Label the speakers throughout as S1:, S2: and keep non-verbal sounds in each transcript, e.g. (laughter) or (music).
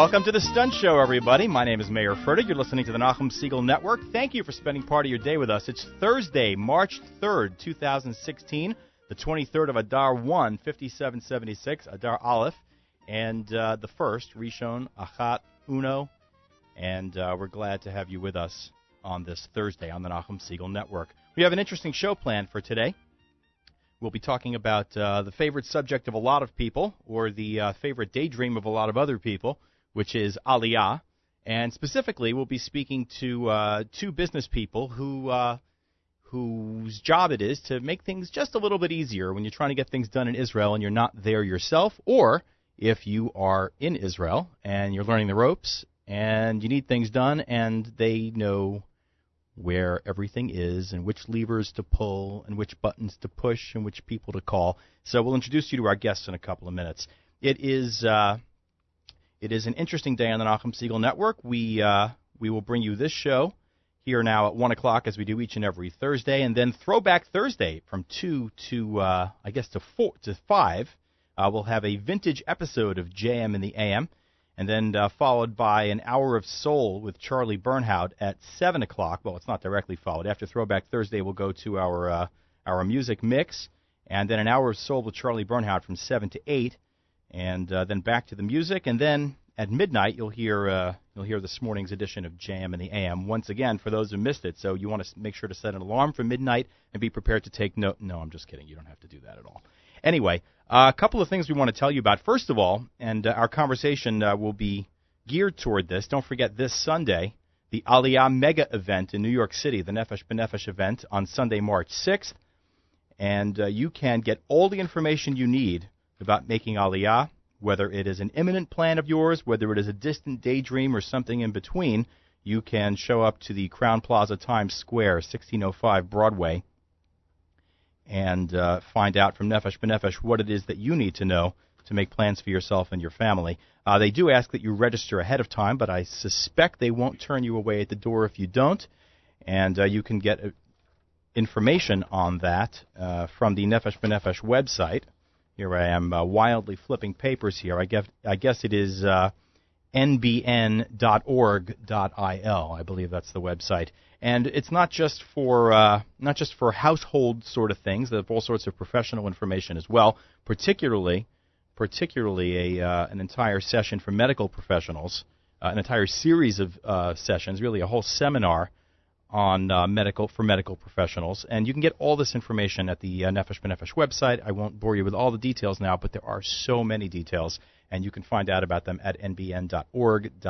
S1: Welcome to the Stunt Show, everybody. My name is Mayer Fertig. You're listening to the Nachum Segal Network. Thank you for spending part of your day with us. It's Thursday, March 3rd, 2016, the 23rd of Adar 1, 5776, Adar Aleph, and uh, the first, Rishon Achat Uno. And uh, we're glad to have you with us on this Thursday on the Nachum Segal Network. We have an interesting show planned for today. We'll be talking about uh, the favorite subject of a lot of people, or the uh, favorite daydream of a lot of other people, which is Aliyah. And specifically, we'll be speaking to uh, two business people who uh, whose job it is to make things just a little bit easier when you're trying to get things done in Israel and you're not there yourself, or if you are in Israel and you're learning the ropes and you need things done and they know where everything is and which levers to pull and which buttons to push and which people to call. So we'll introduce you to our guests in a couple of minutes. It is uh, it is an interesting day on the Nachum Segal Network. We uh, we will bring you this show here now at one o'clock as we do each and every Thursday, and then Throwback Thursday from two to uh, I guess to four to five. Uh, we'll have a vintage episode of JM in the AM and then uh, followed by an hour of soul with Charlie Bernhaut at seven o'clock. Well, it's not directly followed. After Throwback Thursday, we'll go to our uh, our music mix, and then an hour of soul with Charlie Bernhaut from seven to eight, and uh, then back to the music, and then at midnight you'll hear uh, you'll hear this morning's edition of JM in the AM once again for those who missed it. So you want to make sure to set an alarm for midnight and be prepared to take note. No, I'm just kidding. You don't have to do that at all. Anyway, uh, a couple of things we want to tell you about. First of all, and uh, our conversation uh, will be geared toward this. Don't forget this Sunday, the Aliyah Mega event in New York City, the Nefesh B'Nefesh event on Sunday, March 6th. And uh, you can get all the information you need about making Aliyah, whether it is an imminent plan of yours, whether it is a distant daydream or something in between. You can show up to the Crowne Plaza Times Square, 1605 Broadway and uh, find out from Nefesh B'Nefesh what it is that you need to know to make plans for yourself and your family. Uh, they do ask that you register ahead of time, but I suspect they won't turn you away at the door if you don't. And uh, you can get uh, information on that uh, from the Nefesh B'Nefesh website. Here I am uh, wildly flipping papers here. I guess, I guess it is nbn.org.il. I believe that's the website and it's not just for uh, not just for household sort of things. They have all sorts of professional information as well, particularly particularly a uh, an entire session for medical professionals, uh, an entire series of uh, sessions, really a whole seminar on uh, medical for medical professionals. And you can get all this information at the uh, Nefesh B'Nefesh website. I won't bore you with all the details now, but there are so many details, and you can find out about them at nbn.org.il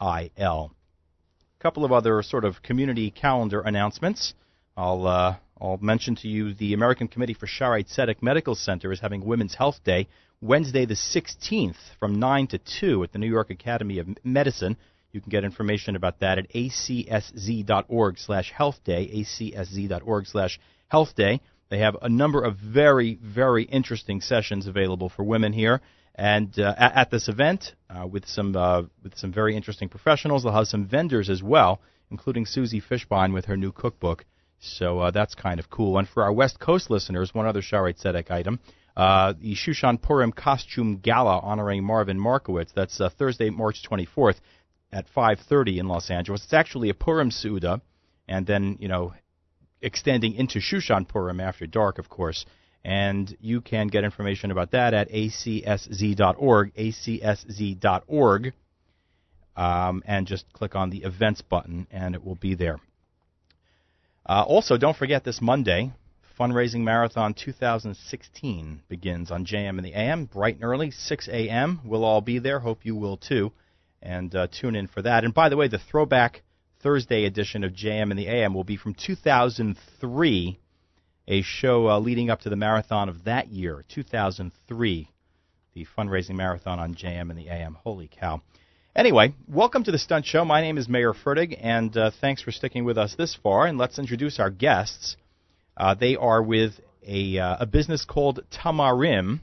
S1: A couple of other sort of community calendar announcements. I'll uh, I'll mention to you the American Committee for Shaare Zedek Medical Center is having Women's Health Day Wednesday the 16th from 9 to 2 at the New York Academy of Medicine. You can get information about that at acsz.org slash health day, acsz.org slash health day. They have a number of very, very interesting sessions available for women here. And uh, at, at, this event, uh, with some uh, with some very interesting professionals, they'll have some vendors as well, including Susie Fishbein with her new cookbook. So uh, that's kind of cool. And for our West Coast listeners, one other Shaare Zedek item. Uh, the Shushan Purim Costume Gala honoring Marvin Markowitz. That's uh, Thursday, March 24th at 5:30 in Los Angeles. It's actually a Purim Suda, and then you know, extending into Shushan Purim after dark, of course and you can get information about that at acsz.org, acsz.org, um, and just click on the events button, and it will be there. Uh, also, don't forget this Monday, Fundraising Marathon 2016 begins on JM in the AM, bright and early, 6 a.m. We'll all be there. Hope you will too. And uh, tune in for that. And by the way, the throwback Thursday edition of JM and the AM will be from 2003 a show uh, leading up to the marathon of that year, 2003, the fundraising marathon on JM and the AM. Holy cow. Anyway, welcome to the Stunt Show. My name is Mayer Fertig, and uh, thanks for sticking with us this far. And let's introduce our guests. Uh, they are with a, uh, a business called Tamarim,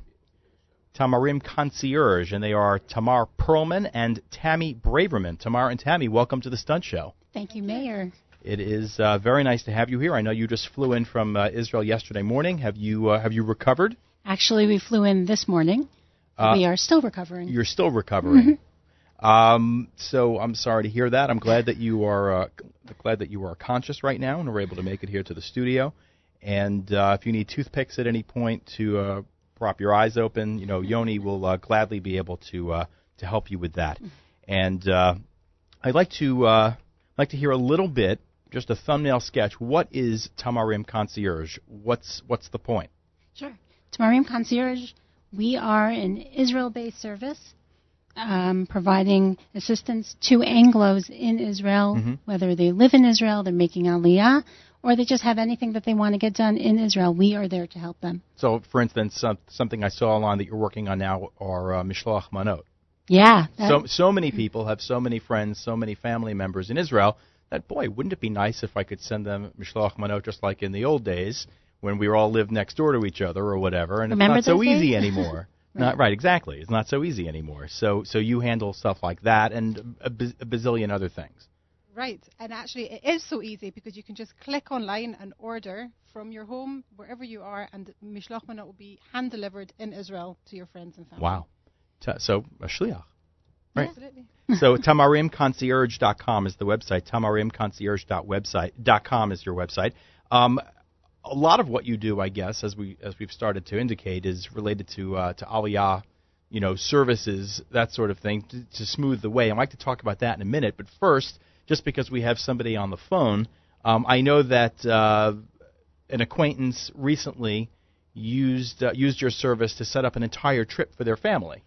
S1: Tamarim Concierge, and they are Tamar Pearlman and Tammy Braverman. Tamar and Tammy, welcome to the Stunt Show.
S2: Thank you, Mayer.
S1: It is uh, very nice to have you here. I know you just flew in from uh, Israel yesterday morning. Have you uh, have you recovered?
S2: Actually, we flew in this morning.
S1: Uh,
S2: we are still recovering.
S1: You're still recovering. Um, so I'm sorry to hear that. I'm glad that you are uh, glad that you are conscious right now and are able to make it here to the studio. And uh, if you need toothpicks at any point to uh, prop your eyes open, you know Yoni will uh, gladly be able to uh, to help you with that. And uh, I'd like to uh, like to hear a little bit, just a thumbnail sketch. What is Tamarim Concierge? What's what's the point?
S2: Sure. Tamarim Concierge, we are an Israel-based service um, providing assistance to Anglos in Israel,
S1: Mm-hmm.
S2: whether they live in Israel, they're making Aliyah, or they just have anything that they want to get done in Israel. We are there to help them.
S1: So, for instance, some, something I saw online that you're working on now are uh, Mishloach Manot.
S2: Yeah.
S1: So, so many people have so many friends, so many family members in Israel that, boy, wouldn't it be nice if I could send them Mishloach Manot just like in the old days when we were all lived next door to each other or whatever, and
S2: Remember
S1: it's not so
S2: those
S1: easy
S2: days? (laughs)
S1: anymore. Not right, exactly. It's not so easy anymore. So, so you handle stuff like that and a, biz- a bazillion other things.
S3: Right, and actually it is so easy because you can just click online and order from your home wherever you are, and Mishloach Manot will be hand delivered in Israel to your friends and family.
S1: Wow. So a shliach. Right.
S3: Absolutely.
S1: so tamarimconcierge.com is the website. Tamarimconcierge.website.com is your website. Um, a lot of what you do, I guess, as we as we've started to indicate, is related to uh, to Aliyah, you know, services, that sort of thing, to, to smooth the way. I'd like to talk about that in a minute, but first, just because we have somebody on the phone, um, I know that uh, an acquaintance recently used uh, used your service to set up an entire trip for their family.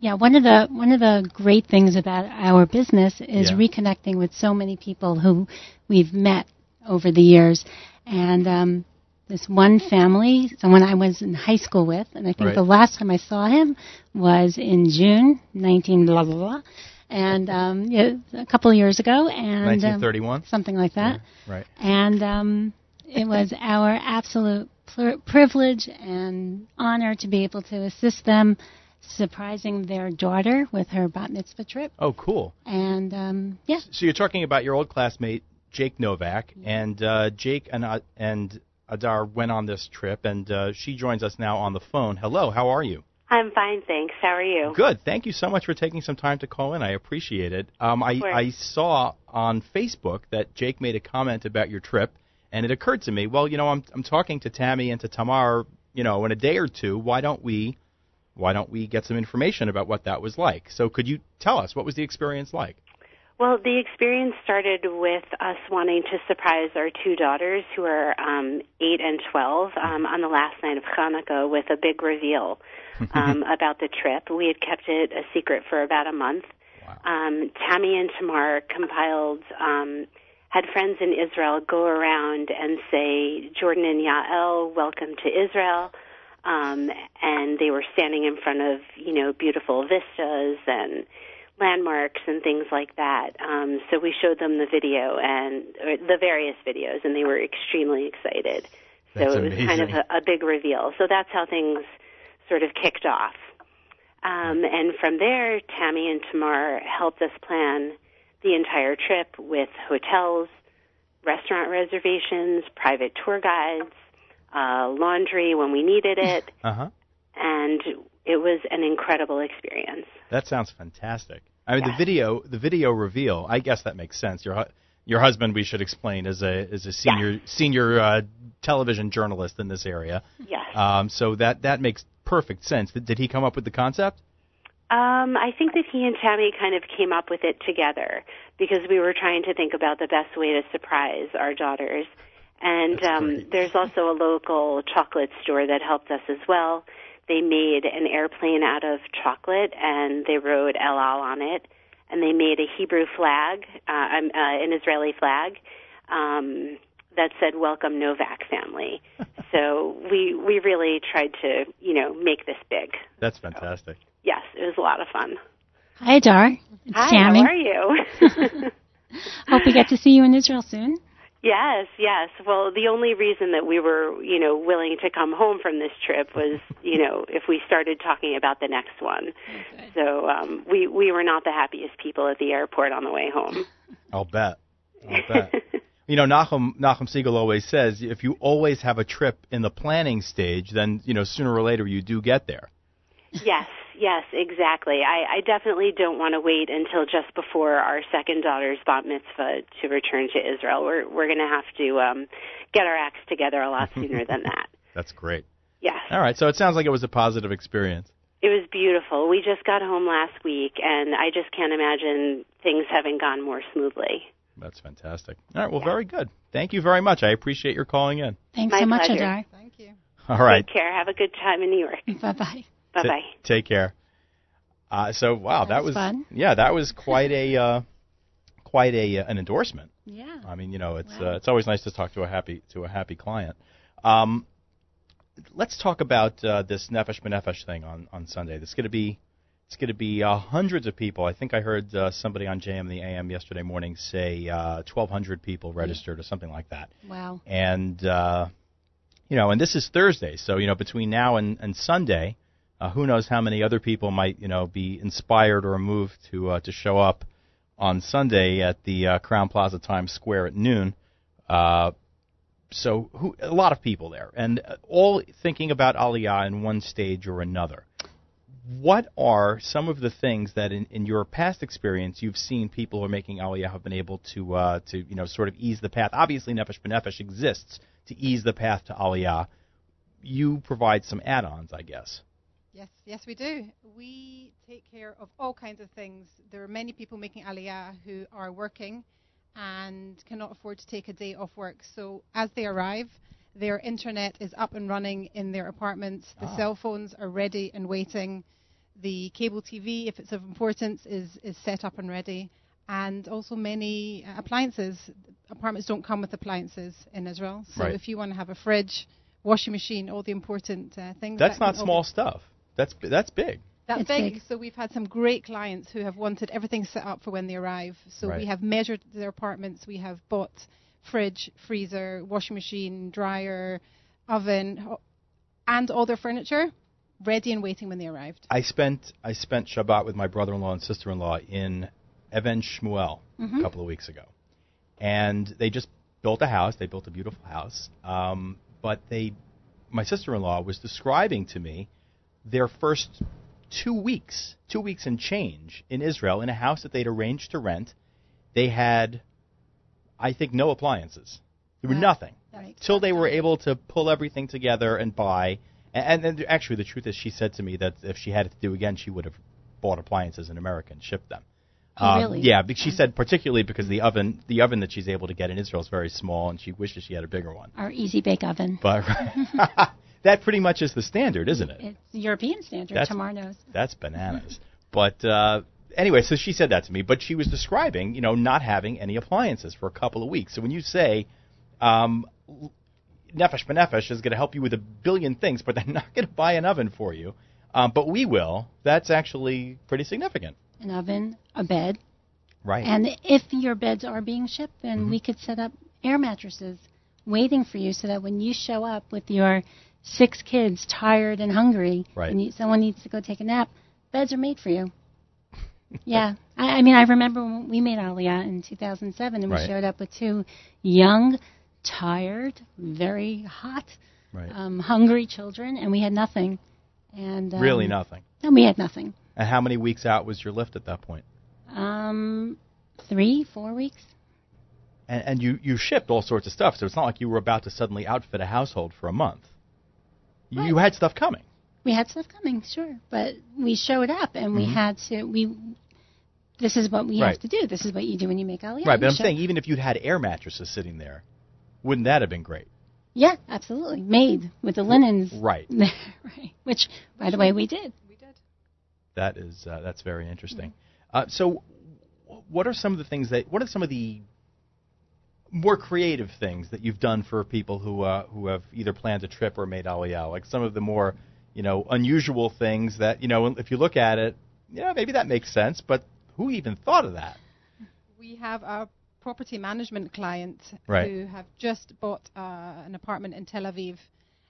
S2: Yeah, one of the one of the great things about our business is
S1: Yeah.
S2: reconnecting with so many people who we've met over the years, and um, this one family, someone I was in high school with, and I think
S1: Right.
S2: the last time I saw him was in June 19 blah blah blah, and um, yeah, a couple of years ago, and um, something like that.
S1: Right.
S2: And um, it was (laughs) our absolute pl- privilege and honor to be able to assist them, surprising their daughter with her bat mitzvah trip.
S1: Oh, cool.
S2: And um, yeah,
S1: So you're talking about your old classmate Jake Novak, and uh, Jake and uh, and Adar went on this trip, and uh, she joins us now on the phone. Hello, how are you?
S4: I'm fine, thanks. How are you?
S1: Good. Thank you so much for taking some time to call in. I appreciate it. Um, I. I saw on Facebook that Jake made a comment about your trip, and it occurred to me, well, you know, I'm I'm talking to Tammy and to Tamar, you know, in a day or two. Why don't we, why don't we get some information about what that was like? So could you tell us what was the experience like?
S4: Well, the experience started with us wanting to surprise our two daughters, who are um, eight and twelve, um, on the last night of Hanukkah with a big reveal um, (laughs) about the trip. We had kept it a secret for about a month. Um, Tammy and Tamar compiled. Um, had friends in Israel go around and say, Jordan and Yael, welcome to Israel. Um, and they were standing in front of, you know, beautiful vistas and landmarks and things like that. Um, so we showed them the video and or the various videos, and they were extremely excited. So
S1: That's
S4: it was kind of a, a big reveal. So that's how things sort of kicked off. Um, and from there, Tammy and Tamar helped us plan the entire trip with hotels, restaurant reservations, private tour guides, uh, laundry when we needed it, (laughs)
S1: Uh huh.
S4: and it was an incredible experience.
S1: That sounds fantastic. I mean, the video, the video reveal. I guess that makes sense. Your your husband, we should explain, is a is a senior senior uh, television journalist in this area.
S4: Yes.
S1: Um, so that that makes perfect sense. Did, did he come up with the concept?
S4: Um, I think that he and Tammy kind of came up with it together because we were trying to think about the best way to surprise our daughters. And um, there's also a local chocolate store that helped us as well. They made an airplane out of chocolate and they wrote El Al on it. And they made a Hebrew flag, uh, um, uh, an Israeli flag, um, that said "Welcome Novak family." (laughs) so we we really tried to you know make this big.
S1: That's fantastic.
S4: Yes, it was a lot of fun.
S2: hi Dar, it's
S4: Hi,
S2: Tammy.
S4: how are you? (laughs) (laughs)
S2: Hope we get to see you in Israel soon.
S4: Yes, yes. Well, the only reason that we were, you know, willing to come home from this trip was, (laughs) you know, if we started talking about the next one. So um, we we were not the happiest people at the airport on the way home.
S1: I'll bet. I'll bet. you know, Nachum Nachum Segal always says if you always have a trip in the planning stage, then you know sooner or later you do get there.
S4: yes, yes, exactly. I, I definitely don't want to wait until just before our second daughter's bat mitzvah to return to Israel. We're we're going to have to um, get our acts together a lot sooner than (laughs) that.
S1: That's great.
S4: Yes.
S1: All right, so it sounds like it was a positive experience.
S4: It was beautiful. We just got home last week, and I just can't imagine things having gone more smoothly.
S1: That's fantastic. All right, well,
S4: Yeah.
S1: very good. Thank you very much. I appreciate your calling in.
S2: Thanks
S4: My
S2: so much,
S4: pleasure.
S2: Adar.
S3: Thank you.
S1: All right.
S4: Take care. Have a good time in New York. (laughs)
S2: Bye bye.
S4: Bye
S1: Ta-
S4: bye.
S1: take care. Uh, so wow,
S2: That
S1: that,
S2: was
S1: was
S2: fun.
S1: yeah, that was quite a uh, (laughs) quite a uh, an endorsement.
S2: Yeah.
S1: I mean, you know, it's
S2: Wow.
S1: uh, it's always nice to talk to a happy to a happy client. Um, let's talk about uh, this Nefesh B'Nefesh thing on on Sunday. It's going to be it's going to be uh, hundreds of people. I think I heard uh, somebody on JM the AM yesterday morning say uh, 1,200 people registered or something like that.
S2: Wow.
S1: And uh, you know, and this is Thursday, so you know, between now and, and Sunday, uh, who knows how many other people might you know be inspired or moved to uh, to show up on Sunday at the uh, Crowne Plaza Times Square at noon. Uh, so who, a lot of people there, and uh, all thinking about Aliyah in one stage or another. What are some of the things that, in, in your past experience, you've seen people who are making Aliyah have been able to uh, to you know sort of ease the path? Obviously, Nefesh B'Nefesh exists to ease the path to Aliyah. You provide some add-ons, I guess.
S3: Yes, yes, we do. We take care of all kinds of things. There are many people making aliyah who are working and cannot afford to take a day off work. So as they arrive, their internet is up and running in their apartments. The
S1: Ah.
S3: cell phones are ready and waiting. The cable TV, if it's of importance, is is set up and ready. And also many uh, appliances. Apartments don't come with appliances in Israel. So
S1: Right.
S3: if you want to have a fridge, washing machine, all the important uh, things.
S1: That's
S3: that
S1: not
S3: can all be
S1: small stuff. That's that's big.
S3: that's
S2: It's
S3: big.
S2: big.
S3: So we've had some great clients who have wanted everything set up for when they arrive. So
S1: Right.
S3: we have measured their apartments. We have bought fridge, freezer, washing machine, dryer, oven, and all their furniture ready and waiting when they arrived.
S1: I spent I spent Shabbat with my brother-in-law and sister-in-law in Even Shmuel a couple of weeks ago, and they just built a house. They built a beautiful house, um, but they, my sister-in-law was describing to me their first two weeks, two weeks and change in Israel in a house that they'd arranged to rent. They had, I think, no appliances. There were nothing
S2: Right.
S1: till they were able to pull everything together and buy. And, and actually, the truth is, she said to me that if she had it to do again, she would have bought appliances in America and shipped them.
S2: Oh,
S1: Um,
S2: really?
S1: Yeah, she said particularly because the oven, the oven that she's able to get in Israel is very small, and she wishes she had a bigger one.
S2: Our easy bake oven.
S1: But (laughs) (laughs) that pretty much is the standard, isn't it?
S2: It's European standard.
S1: That's-
S2: Tamar knows.
S1: That's bananas. but uh, anyway, so she said that to me. But she was describing, you know, not having any appliances for a couple of weeks. So when you say um, Nefesh B'Nefesh is going to help you with a billion things, but they're (laughs) not going to buy an oven for you, um, but we will, that's actually pretty significant.
S2: An oven, a bed,
S1: Right.
S2: and if your beds are being shipped, then
S1: Mm-hmm.
S2: we could set up air mattresses waiting for you, so that when you show up with your six kids tired and hungry,
S1: Right.
S2: and you, someone needs to go take a nap, beds are made for you. (laughs) yeah, I, I mean, I remember when we made Aliyah in 2007, and we
S1: Right.
S2: showed up with two young, tired, very hot,
S1: right.
S2: um, hungry children, and we had nothing. And um,
S1: really nothing.
S2: And we had nothing.
S1: And how many weeks out was your lift at that point?
S2: Um, three, four weeks.
S1: And, and you, you shipped all sorts of stuff, so it's not like you were about to suddenly outfit a household for a month. You, you had stuff coming.
S2: We had stuff coming, sure, but we showed up and we had to. We this is what we
S1: Mm-hmm. Right.
S2: have to do. This is what you do when you make Aliyah.
S1: right, but I'm
S2: show-
S1: saying even if you'd had air mattresses sitting there, wouldn't that have been great?
S2: yeah, absolutely, made with the linens
S1: Right. (laughs)
S2: right? Which, by the way, we did.
S3: We did.
S1: That is uh, that's very interesting. Uh, so, what are some of the things that? What are some of the more creative things that you've done for people who uh, who have either planned a trip or made Aliyah? Like some of the more you know unusual things that you know if you look at it, yeah, maybe that makes sense, but who even thought of that?
S3: We have a property management client
S1: Right.
S3: who have just bought uh, an apartment in Tel Aviv.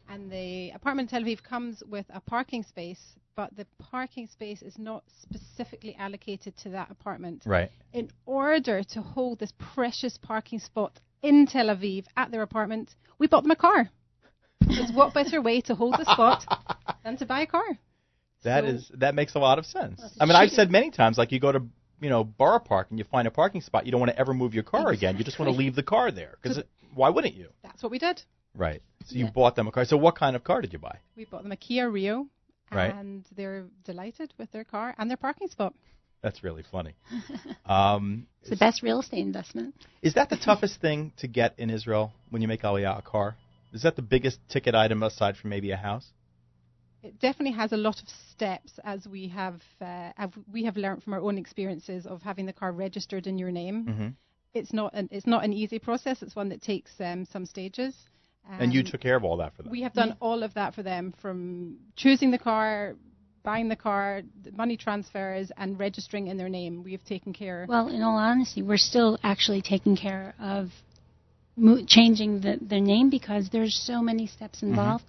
S3: And the apartment in Tel Aviv comes with a parking space, but the parking space is not specifically allocated to that apartment.
S1: Right.
S3: In order to hold this precious parking spot in Tel Aviv at their apartment, we bought them a car. Because what better way to hold the spot (laughs) than to buy a car?
S1: That
S3: So-
S1: is that makes a lot of sense. I mean, I've said many times, like you go to you know Borough Park and you find a parking spot, you don't want to ever move your car again. You just want to leave the car there because why wouldn't you?
S3: That's what we did.
S1: Right. So you
S2: Yeah.
S1: bought them a car. So what kind of car did you buy?
S3: We bought them a Kia Rio,
S1: Right.
S3: and they're delighted with their car and their parking spot.
S1: That's really funny. (laughs) Um,
S2: It's the best real estate investment.
S1: is that the toughest thing to get in Israel when you make Aliyah a car? Is that the biggest ticket item aside from maybe a house?
S3: It definitely has a lot of steps, as we have uh, have, we have learned from our own experiences of having the car registered in your name.
S1: Mm-hmm.
S3: It's not an it's not an easy process. It's one that takes um, some stages.
S1: And you
S3: Um,
S1: took care of all that for them.
S3: We have done all of that for them, from choosing the car, buying the car, the money transfers, and registering in their name. We have taken care.
S2: Well, in all honesty, we're still actually taking care of mo- changing the, the name because there's so many steps involved.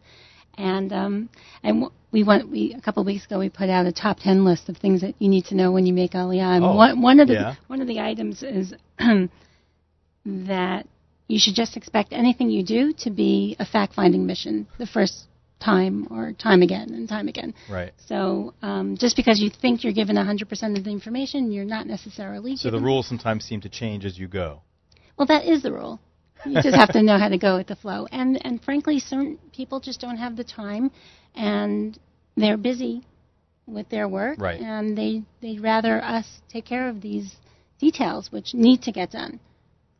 S2: And um, and w- we went we a couple of weeks ago we put out a top ten list of things that you need to know when you make Aliyah. And
S1: Oh,
S2: one one of the
S1: yeah.
S2: one of the items is (clears throat) that you should just expect anything you do to be a fact finding mission the first time or time again and time again.
S1: right.
S2: So um, just because you think you're given 100% of the information, you're not necessarily.
S1: So the rules sometimes seem to change as you go.
S2: Well, that is the rule. You just have to know how to go with the flow. And and frankly, some people just don't have the time, and they're busy with their work,
S1: Right.
S2: and they they'd rather us take care of these details which need to get done,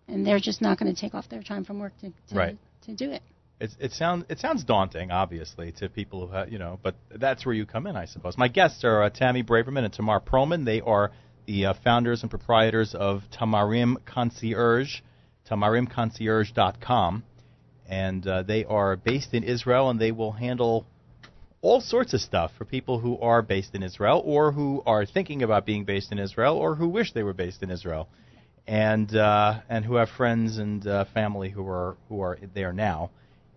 S2: and they're just not going to take off their time from work to to,
S1: Right.
S2: to do it.
S1: It, it sounds it sounds daunting, obviously, to people who have, you know, but that's where you come in, I suppose. My guests are uh, Tammy Braverman and Tamar Pearlman. They are the uh, founders and proprietors of Tamarim Concierge, tamarimconcierge.com, and uh, they are based in Israel, and they will handle all sorts of stuff for people who are based in Israel, or who are thinking about being based in Israel, or who wish they were based in Israel, and uh, and who have friends and uh, family who are who are there now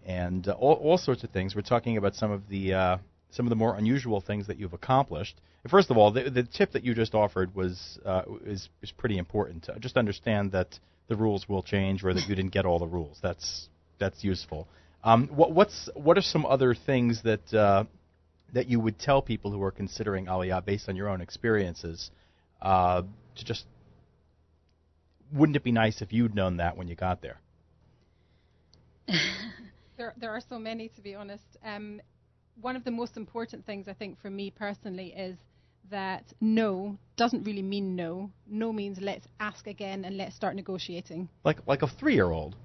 S1: and uh, all, all sorts of things. We're talking about some of the uh, some of the more unusual things that you've accomplished. First of all, the, the tip that you just offered was uh, is is pretty important. Uh, just understand that the rules will change, or that you didn't get all the rules. That's that's useful. Um, what what's what are some other things that that you would tell people who are considering Aliyah based on your own experiences to just wouldn't it be nice if you'd known that when you got there? (laughs)
S3: There, there are so many, to be honest. Um, one of the most important things, I think, for me personally, is that no doesn't really mean no. No means let's ask again and let's start negotiating.
S1: Like like a three year old.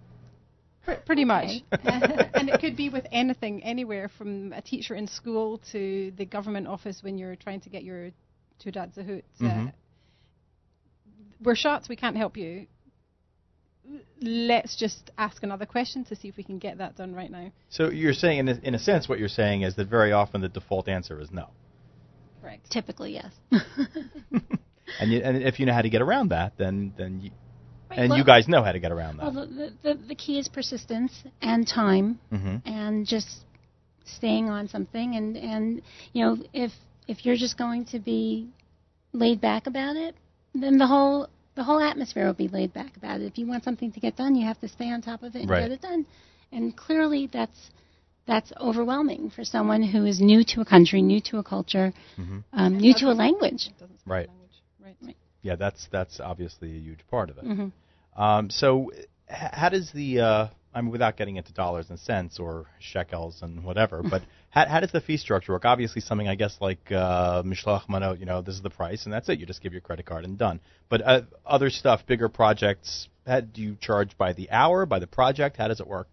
S3: Pre- pretty much.
S2: Okay. (laughs)
S3: and it could be with anything, anywhere from a teacher in school to the government office when you're trying to get your Teudat Zehut.
S1: Mhm.
S3: Uh, we're shocked we can't help you. Let's just ask another question to see if we can get that done right now.
S1: So you're saying, in a, in a sense, what you're saying is that very often the default answer is no.
S3: Correct.
S2: Typically, yes. (laughs) (laughs)
S1: And, you, and if you know how to get around that, then then you,
S2: Right,
S1: and
S2: well-
S1: you guys know how to get around that.
S2: the, the, the, the key is persistence and time
S1: hmm
S2: and just staying on something. And, and, you know, if, if you're just going to be laid back about it, then the whole, the whole atmosphere will be laid back about it. If you want something to get done, you have to stay on top of it and
S1: Right.
S2: get it done. And clearly that's, that's overwhelming for someone who is new to a country, new to a culture,
S1: hmm
S2: um, new to a language.
S1: Right.
S3: language. Right.
S1: Yeah, that's that's obviously a huge part of it.
S2: hmm
S1: Um, so, h- how does the uh, I mean, without getting into dollars and cents or shekels and whatever, but (laughs) how, how does the fee structure work? Obviously, something I guess like uh, Mishlach Manot, you know, this is the price and that's it. You just give your credit card and done. But uh, other stuff, bigger projects, how, do you charge by the hour, by the project? How does it work?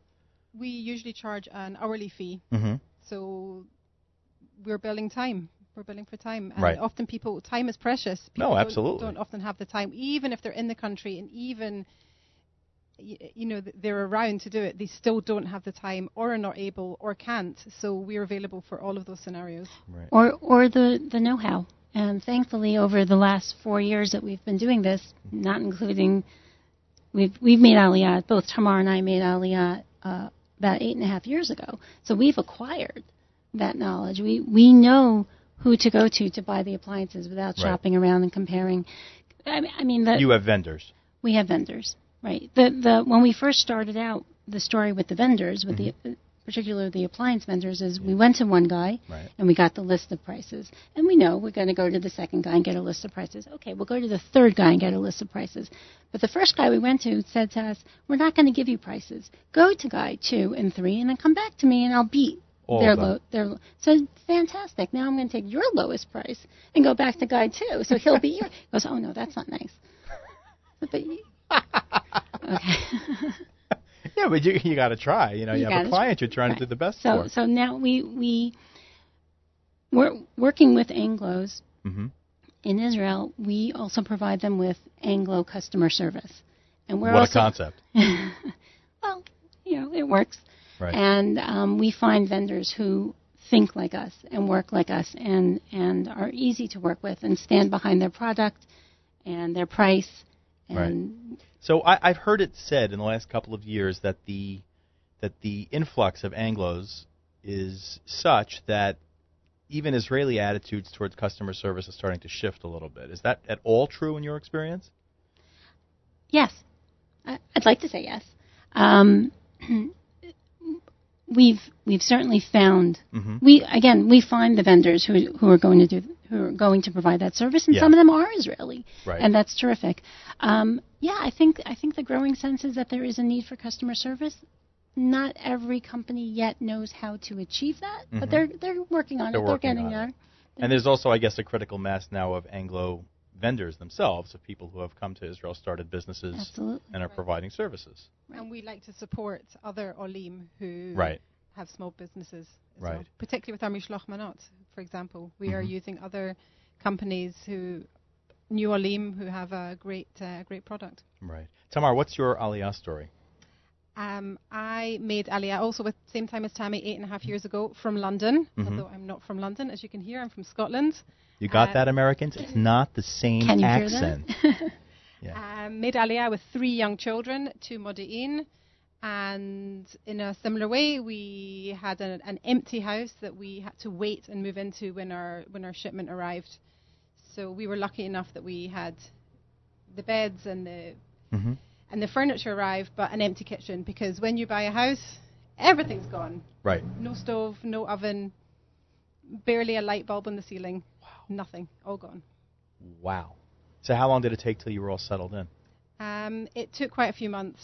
S3: We usually charge an hourly fee,
S1: Mm-hmm.
S3: so we're billing time. We're billing for time, and
S1: Right.
S3: often people time is precious.
S1: No,
S3: People don't-
S1: absolutely.
S3: Don't, often have the time, even if they're in the country, and even you know they're around to do it, they still don't have the time, or are not able, or can't. So we're available for all of those scenarios.
S1: Right.
S2: or or the the know-how. And thankfully, over the last four years that we've been doing this, not including we've we've made Aliyah. Both Tamar and I made Aliyah uh, about eight and a half years ago. So we've acquired that knowledge. We we know who to go to to buy the appliances without
S1: Right.
S2: shopping around and comparing. I, mean- I mean, the,
S1: You have vendors.
S2: we have vendors, right? The the when we first started out the story with the vendors with the mm-hmm. particularly the appliance vendors, is we went to one guy
S1: Right.
S2: and we got the list of prices, and we know we're going to go to the second guy and get a list of prices. Okay, we'll go to the third guy and get a list of prices. But the first guy we went to said to us, "We're not going to give you prices. Go to guy two and three, and then come back to me, and I'll beat."
S1: All
S2: their low, their low. So fantastic. Now I'm going to take your lowest price and go back to guy two. So he'll be your. (laughs) He goes, oh no, that's not nice. But you, (laughs) okay. (laughs)
S1: Yeah, but you you got to try. You know, you,
S2: You
S1: have a client
S2: try.
S1: you're trying
S2: Right.
S1: to do the best
S2: So
S1: for.
S2: so now we we we're working with Anglos
S1: hmm
S2: in Israel. We also provide them with Anglo customer service, and we're
S1: What a concept. (laughs)
S2: well, you know, it works.
S1: Right.
S2: And um, we find vendors who think like us and work like us and, and are easy to work with and stand behind their product and their price. And
S1: So I, I've heard it said in the last couple of years that the that the influx of Anglos is such that even Israeli attitudes towards customer service is starting to shift a little bit. Is that at all true in your experience?
S2: yes, I, I'd like to say yes. Um, (clears throat) we've we've certainly found
S1: hmm
S2: we again we find the vendors who who are going to do who are going to provide that service, and
S1: Yeah.
S2: some of them are Israeli,
S1: Right.
S2: and that's terrific. Um, yeah, I think I think the growing sense is that there is a need for customer service. Not every company yet knows how to achieve that,
S1: Mhm.
S2: but they're they're working on
S1: They're
S2: it. They're getting there.
S1: it. And there's also, I guess, a critical mass now of Anglo vendors themselves, of people who have come to Israel, started businesses,
S2: Absolutely.
S1: and are providing services.
S3: And we like to support other olim who
S1: Right.
S3: have small businesses as
S1: Right.
S3: well. Particularly with our Mishloch Manot, for example. We are
S1: Mhm.
S3: using other companies who, new olim, who have a great, uh, great product.
S1: Right. Tamar, what's your Aliyah story?
S3: Um, I made Aliyah also with the same time as Tammy eight and a half years ago from London.
S1: Mhm.
S3: Although I'm not from London, as you can hear, I'm from Scotland.
S1: You got
S3: Uh,
S1: that, Americans? It's not the same
S2: Can you
S1: accent.
S2: hear that? (laughs)
S1: Yeah.
S3: Um, made Aliyah with three young children, two Modi'in. And in a similar way, we had a, an empty house that we had to wait and move into when our when our shipment arrived. So we were lucky enough that we had the beds and the
S1: hmm
S3: and the furniture arrived, but an empty kitchen because when you buy a house, everything's gone.
S1: Right.
S3: No stove, no oven, barely a light bulb on the ceiling. Wow. Nothing, all gone.
S1: Wow. So how long did it take till you were all settled in?
S3: Um, it took quite a few months.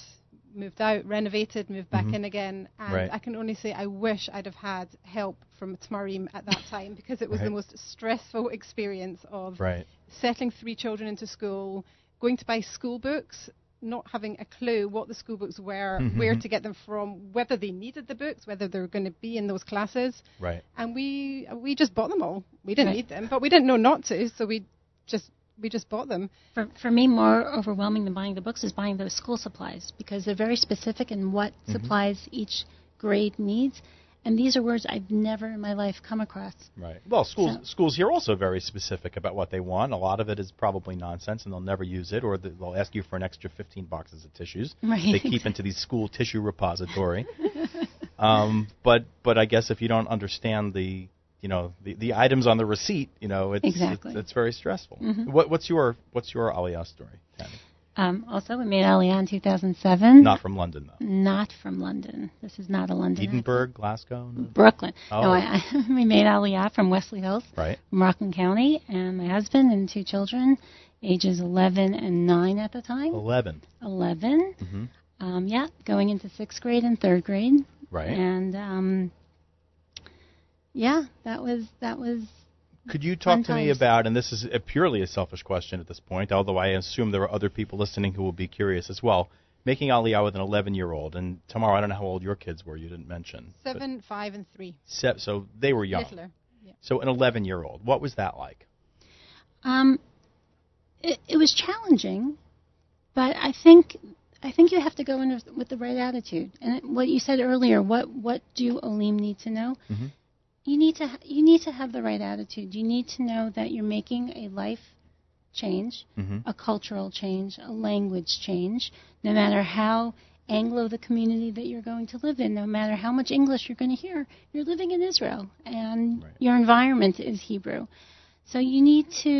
S3: Moved out, renovated, moved back
S1: Mhm.
S3: in again, and
S1: Right.
S3: I can only say I wish I'd have had help from Tamarim at that (laughs) time because it was
S1: Right.
S3: the most stressful experience of
S1: Right.
S3: settling three children into school, going to buy school books, not having a clue what the school books were,
S1: Mhm.
S3: where to get them from, whether they needed the books, whether they were going to be in those classes,
S1: Right.
S3: and we we just bought them all. We didn't
S2: Right.
S3: need them, but we didn't know not to, so we just we just bought them.
S2: For, for me, more overwhelming than buying the books is buying those school supplies because they're very specific in what
S1: Mm-hmm.
S2: supplies each grade needs. And these are words I've never in my life come across.
S1: Right. Well, schools
S2: So-
S1: schools here are also very specific about what they want. A lot of it is probably nonsense, and they'll never use it, or th- they'll ask you for an extra 15 boxes of tissues.
S2: Right.
S1: They keep into these school tissue repository. (laughs) um, but but I guess if you don't understand the you know the, the items on the receipt, you know it's
S2: Exactly.
S1: it's, it's very stressful.
S2: Mhm.
S1: What, what's your what's your Aliyah story? Tammy?
S2: Um, also, we made Aliyah in 2007.
S1: Not from London though.
S2: Not from London. This is not a London.
S1: Edinburgh, Glasgow, no?
S2: Brooklyn.
S1: Oh.
S2: No, I, I, (laughs) we made Aliyah from Wesley Hills,
S1: right?
S2: from Rockland County, and my husband and two children, ages 11 and 9 at the time.
S1: Eleven.
S2: 11.
S1: hmm
S2: Um, yeah, going into sixth grade and third grade.
S1: Right.
S2: And um, yeah, that was that was
S1: Could you talk
S2: Fun
S1: to me about, and this is a purely a selfish question at this point, although I assume there are other people listening who will be curious as well, making Aliyah with an 11 year old, and Tamar I don't know how old your kids were, you didn't mention.
S3: Seven, five, and three.
S1: se- so they were young.
S3: Littler. Yeah.
S1: So an 11 year old, what was that like?
S2: um, it, it was challenging, but I think I think you have to go in with, with the right attitude. And what you said earlier, what what do Olim need to know?
S1: Mhm.
S2: You need to you need to have the right attitude. You need to know that you're making a life change,
S1: hmm
S2: a cultural change, a language change, no matter how Anglo the community that you're going to live in, no matter how much English you're going to hear, you're living in Israel and
S1: Right.
S2: your environment is Hebrew. So you need to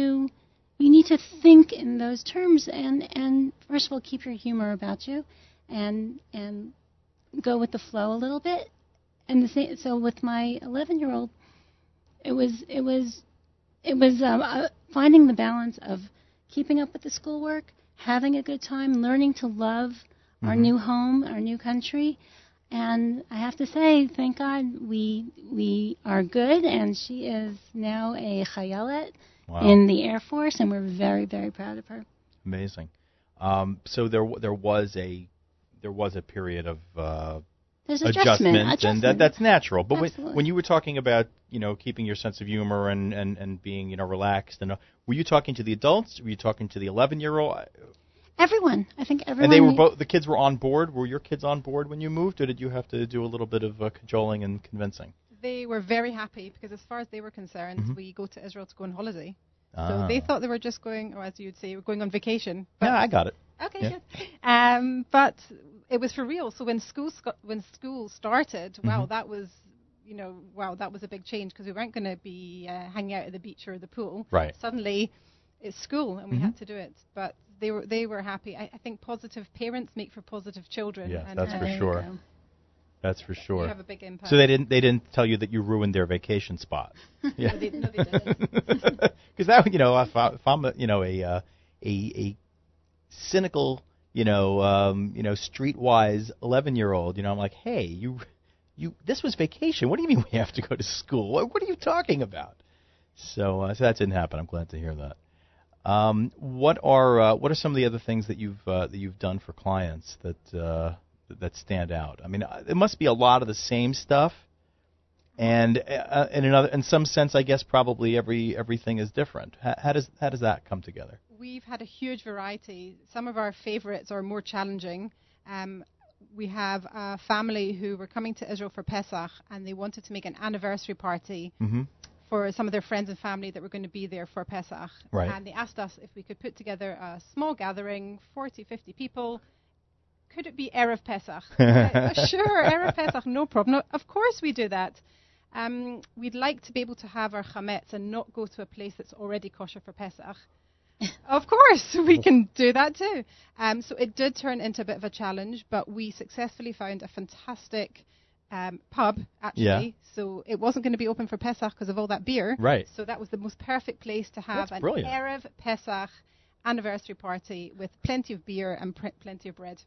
S2: you need to think in those terms and and first of all keep your humor about you and and go with the flow a little bit and the same. So with my 11 year old, it was it was it was um, uh, finding the balance of keeping up with the schoolwork, having a good time, learning to love our
S1: Mhm.
S2: new home, our new country. And I have to say, thank God we we are good, and she is now a chayalet
S1: Wow.
S2: in the Air Force, and we're very very proud of her.
S1: Amazing. Um, so there there was a there was a period of uh,
S2: There's
S1: adjustment,
S2: adjustment,
S1: and that that's natural. But when, when you were talking about you know keeping your sense of humor and and and being you know relaxed and uh, were you talking to the adults? Were you talking to the 11 year old?
S2: everyone. I think everyone.
S1: And they were both the kids were on board. Were your kids on board when you moved, or did you have to do a little bit of uh, cajoling and convincing?
S3: They were very happy because, as far as they were concerned,
S1: Mhm.
S3: we go to Israel to go on holiday.
S1: Ah.
S3: So they thought they were just going, or as you'd say, we're going on vacation. But
S1: yeah, I got it.
S3: Okay,
S1: Yeah.
S3: good. Um, but it was for real. So when school sco- when school started, wow,
S1: Mhm.
S3: that was you know, wow, that was a big change because we weren't going to be uh, hanging out at the beach or the pool.
S1: Right.
S3: Suddenly, it's school and we
S1: Mhm.
S3: had to do it. But they were they were happy. I, I think positive parents make for positive children.
S1: Yes, that's
S3: uh,
S1: for sure.
S2: go.
S1: That's for
S3: You
S1: sure.
S3: have a big impact.
S1: So they didn't they didn't tell you that you ruined their vacation spot. (laughs) Yeah.
S3: No, they- no, they didn't. (laughs)
S1: Because that you know if, I, if I'm a, you know a uh, a a cynical you know um, you know streetwise 11 year old you know I'm like hey you you this was vacation. What do you mean we have to go to school? What, what are you talking about? So uh, so that didn't happen. I'm glad to hear that. Um, what are uh, what are some of the other things that you've uh, that you've done for clients that uh, that stand out? I mean uh, it must be a lot of the same stuff and uh, in another in some sense I guess probably every everything is different how, how does how does that come together
S3: We've had a huge variety. Some of our favorites are more challenging. Um, we have a family who were coming to Israel for Pesach and they wanted to make an anniversary party
S1: mm-hmm.
S3: for some of their friends and family that were going to be there for Pesach.
S1: Right.
S3: And they asked us if we could put together a small gathering, 40, 50 people. Could it be Erev Pesach? (laughs) Uh, sure, Erev Pesach, no problem. No, of course we do that. Um, we'd like to be able to have our chametz and not go to a place that's already kosher for Pesach. (laughs) of course, we can do that too. Um, so it did turn into a bit of a challenge, but we successfully found a fantastic um, pub, actually.
S1: Yeah.
S3: So it wasn't going to be open for Pesach because of all that beer.
S1: Right.
S3: So that was the most perfect place to have
S1: That's
S3: an
S1: brilliant.
S3: Erev Pesach anniversary party with plenty of beer and pr- plenty of bread.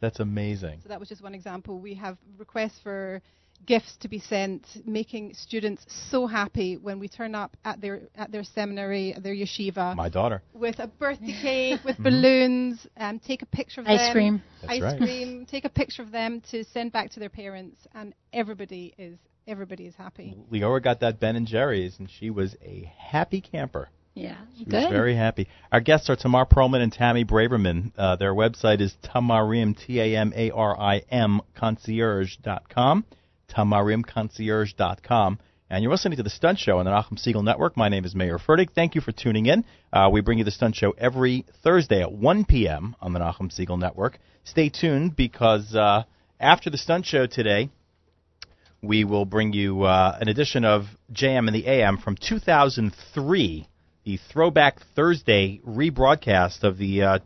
S1: That's amazing.
S3: So that was just one example. We have requests for gifts to be sent, making students so happy when we turn up at their at their seminary, their yeshiva,
S1: My daughter.
S3: with a birthday (laughs) cake, with balloons, um, take a picture of
S2: Ice
S3: them,
S2: cream.
S1: That's
S3: ice
S1: right.
S3: cream, take a picture of them to send back to their parents, and everybody is everybody is happy.
S1: Leora got that Ben and Jerry's, and she was a happy camper.
S2: Yeah.
S1: She
S2: Good.
S1: was very happy. Our guests are Tamar Pearlman and Tammy Braverman. Uh, their website is tamarim, T-A-M-A-R-I-M, concierge.com, tamarimconcierge.com. And you're listening to The Stunt Show on the Nachum Segal Network. My name is Mayer Fertig. Thank you for tuning in. Uh, we bring you The Stunt Show every Thursday at 1 p.m. on the Nachum Segal Network. Stay tuned because uh, after The Stunt Show today, we will bring you uh, an edition of JM and the AM from 2003, the Throwback Thursday rebroadcast of the uh,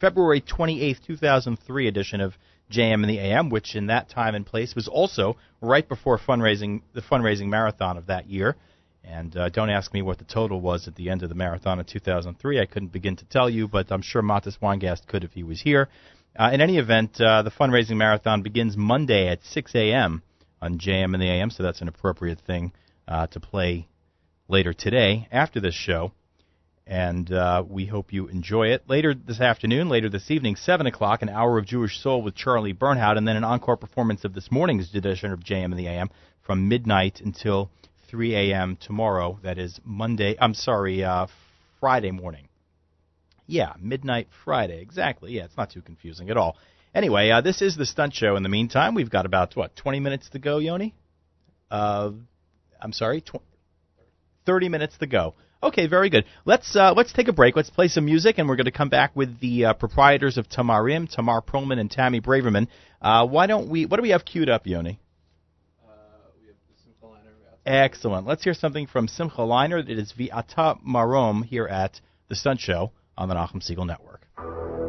S1: February 28th, 2003 edition of JM and the AM, which in that time and place was also right before fundraising the fundraising marathon of that year. And uh, don't ask me what the total was at the end of the marathon in 2003. I couldn't begin to tell you, but I'm sure Matis Weingast could if he was here. Uh, in any event, uh, the fundraising marathon begins Monday at 6 a.m. on JM and the AM, so that's an appropriate thing uh, to play later today after this show. And uh, we hope you enjoy it. Later this afternoon, later this evening, 7 o'clock, an hour of Jewish Soul with Charlie Bernhaut, and then an encore performance of this morning's edition of JM and the AM from midnight until 3 a.m. tomorrow. That is Monday, I'm sorry, uh, Friday morning. Yeah, midnight Friday. Exactly. Yeah, it's not too confusing at all. Anyway, uh, this is the stunt show. In the meantime, we've got about what 20 minutes to go, Yoni. Uh, I'm sorry, tw- 30 minutes to go. Okay, very good. Let's uh, let's take a break. Let's play some music, and we're going to come back with the uh, proprietors of Tamarim, Tamar Pearlman and Tammy Braverman. Uh, why don't we? What do we have queued up, Yoni? We have Simcha Leiner. Excellent. Let's hear something from Simcha Leiner. It is Viata Marom here at the Stunt Show on the Nachum Segal Network.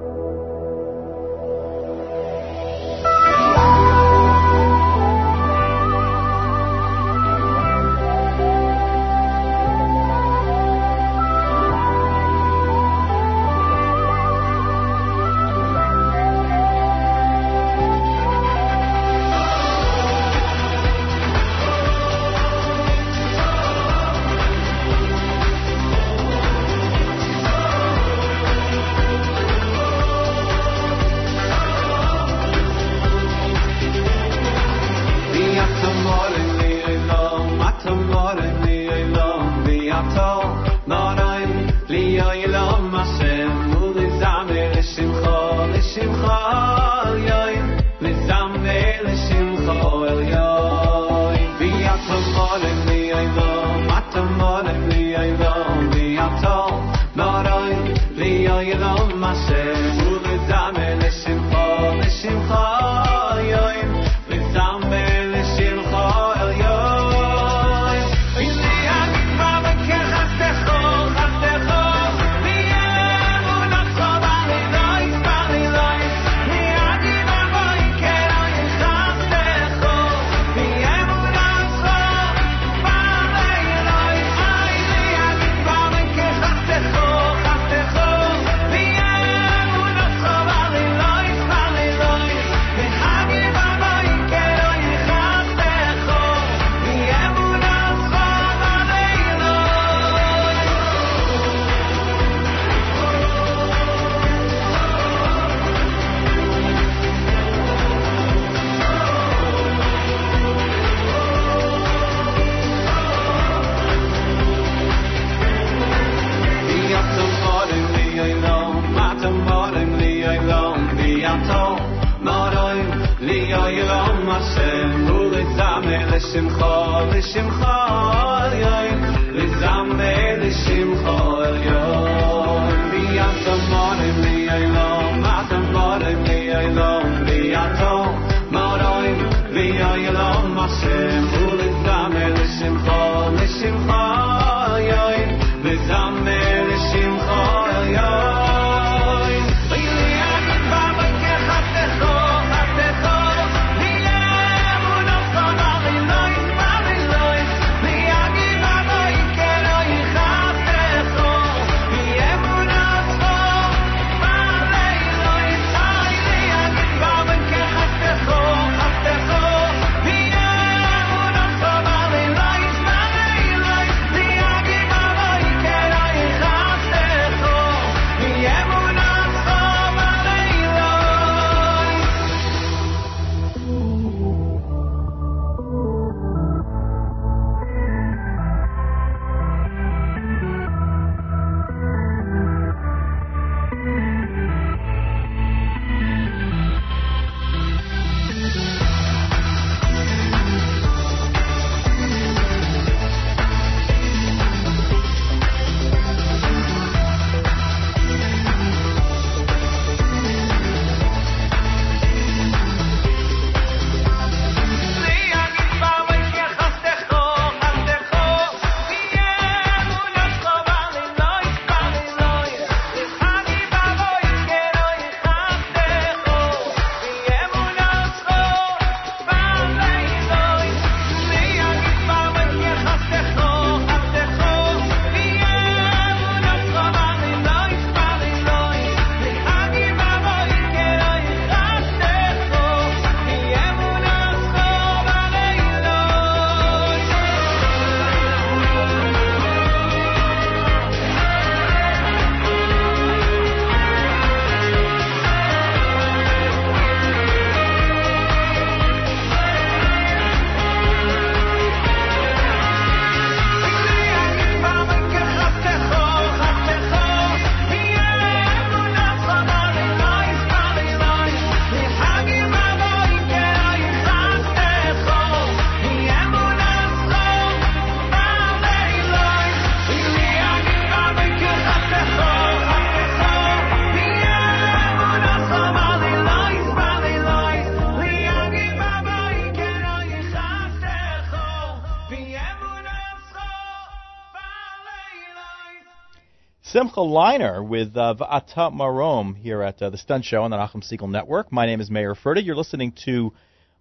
S1: Simcha Leiner with uh, Va'ata Marom here at uh, the Stunt Show on the Nachum Segal Network. My name is Mayer Fertig. You're listening to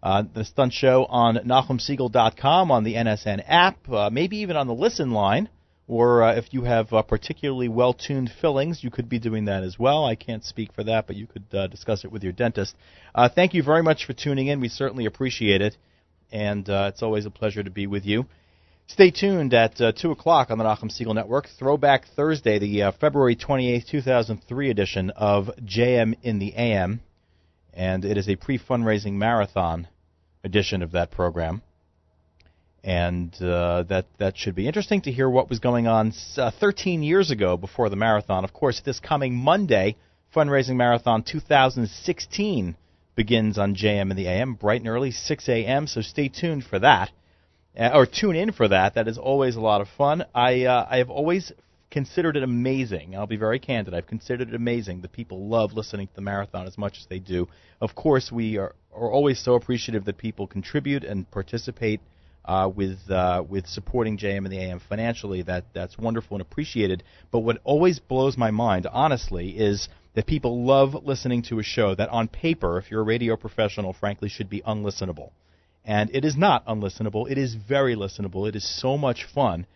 S1: uh, the Stunt Show on NachumSegal.com, on the NSN app, uh, maybe even on the listen line. Or uh, if you have uh, particularly well tuned fillings, you could be doing that as well. I can't speak for that, but you could uh, discuss it with your dentist. Thank you very much for tuning in. We certainly appreciate it. And it's always a pleasure to be with you. Stay tuned at uh, 2 o'clock on the Nachum Segal Network. Throwback Thursday, the uh, February 28, 2003 edition of JM in the AM. And it is a pre fundraising marathon edition of that program. and uh, that that should be interesting to hear what was going on uh, 13 years ago before the marathon. Of course, this coming Monday, fundraising marathon 2016 begins on JM in the AM, bright and early, 6 a.m. So stay tuned for that, or tune in for that. That is always a lot of fun. I uh, I have always considered it amazing. I'll be very candid. I've considered it amazing that people love listening to the marathon as much as they do. Of course, we are, are always so appreciative that people contribute and participate uh, with uh, with supporting JM in the AM financially. That that's wonderful and appreciated. But what always blows my mind, honestly, is that people love listening to a show that, on paper, if you're a radio professional, frankly, should be unlistenable. And it is not unlistenable. It is very listenable. It is so much fun,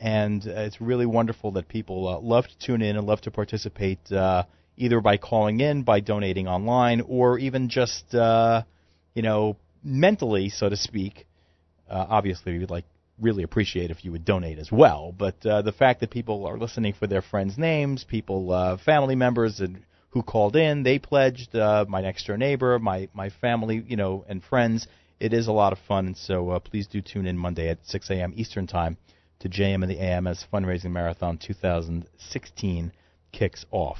S1: and uh, it's really wonderful that people uh, love to tune in and love to participate. Uh, either by calling in, by donating online, or even just, uh, you know, mentally, so to speak, uh, obviously, we'd like really appreciate if you would donate as well. But uh, the fact that people are listening for their friends' names, people, family members, and who called in, they pledged. My next door neighbor, my my family, you know, and friends. It is a lot of fun, and so uh, please do tune in Monday at 6 a.m. Eastern Time to JM in the AM as Fundraising Marathon 2016 kicks off.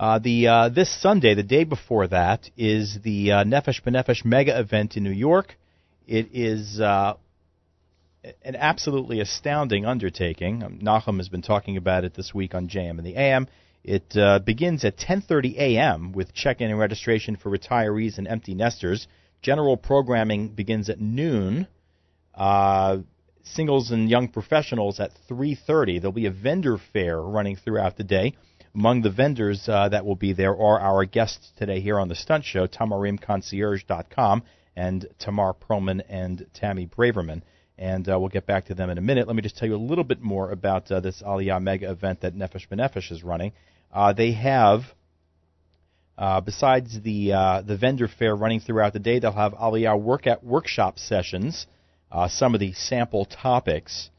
S1: Uh, the uh, this Sunday, the day before that, is the uh, Nefesh B'Nefesh mega event in New York. It is uh, an absolutely astounding undertaking. Um, Nachum has been talking about it this week on JM in the AM. It uh, begins at 10:30 a.m. with check-in and registration for retirees and empty nesters. General programming begins at noon. Uh, singles and young professionals at 3:30. There'll be a vendor fair running throughout the day. Among the vendors uh, that will be there are our guests today here on the Stunt Show, TamarimConcierge.com and Tamar Pearlman and Tammy Braverman. And uh, we'll get back to them in a minute. Let me just tell you a little bit more about uh, this Aliyah mega event that Nefesh B'Nefesh is running. Uh, they have, uh, besides the uh, the vendor fair running throughout the day, they'll have Aliyah work at workshop sessions. Uh, some of the sample topics.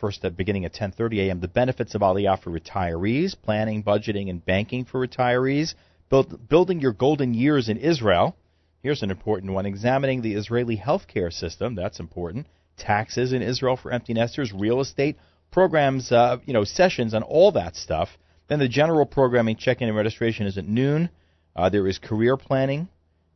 S1: first, at beginning at 10:30 a.m., the benefits of Aliyah for retirees, planning, budgeting, and banking for retirees, build, building your golden years in Israel. Here's an important one: examining the Israeli healthcare system. That's important. Taxes in Israel for empty nesters, real estate programs, uh, you know, sessions, and all that stuff. Then the general programming check-in and registration is at noon. Uh, there is career planning,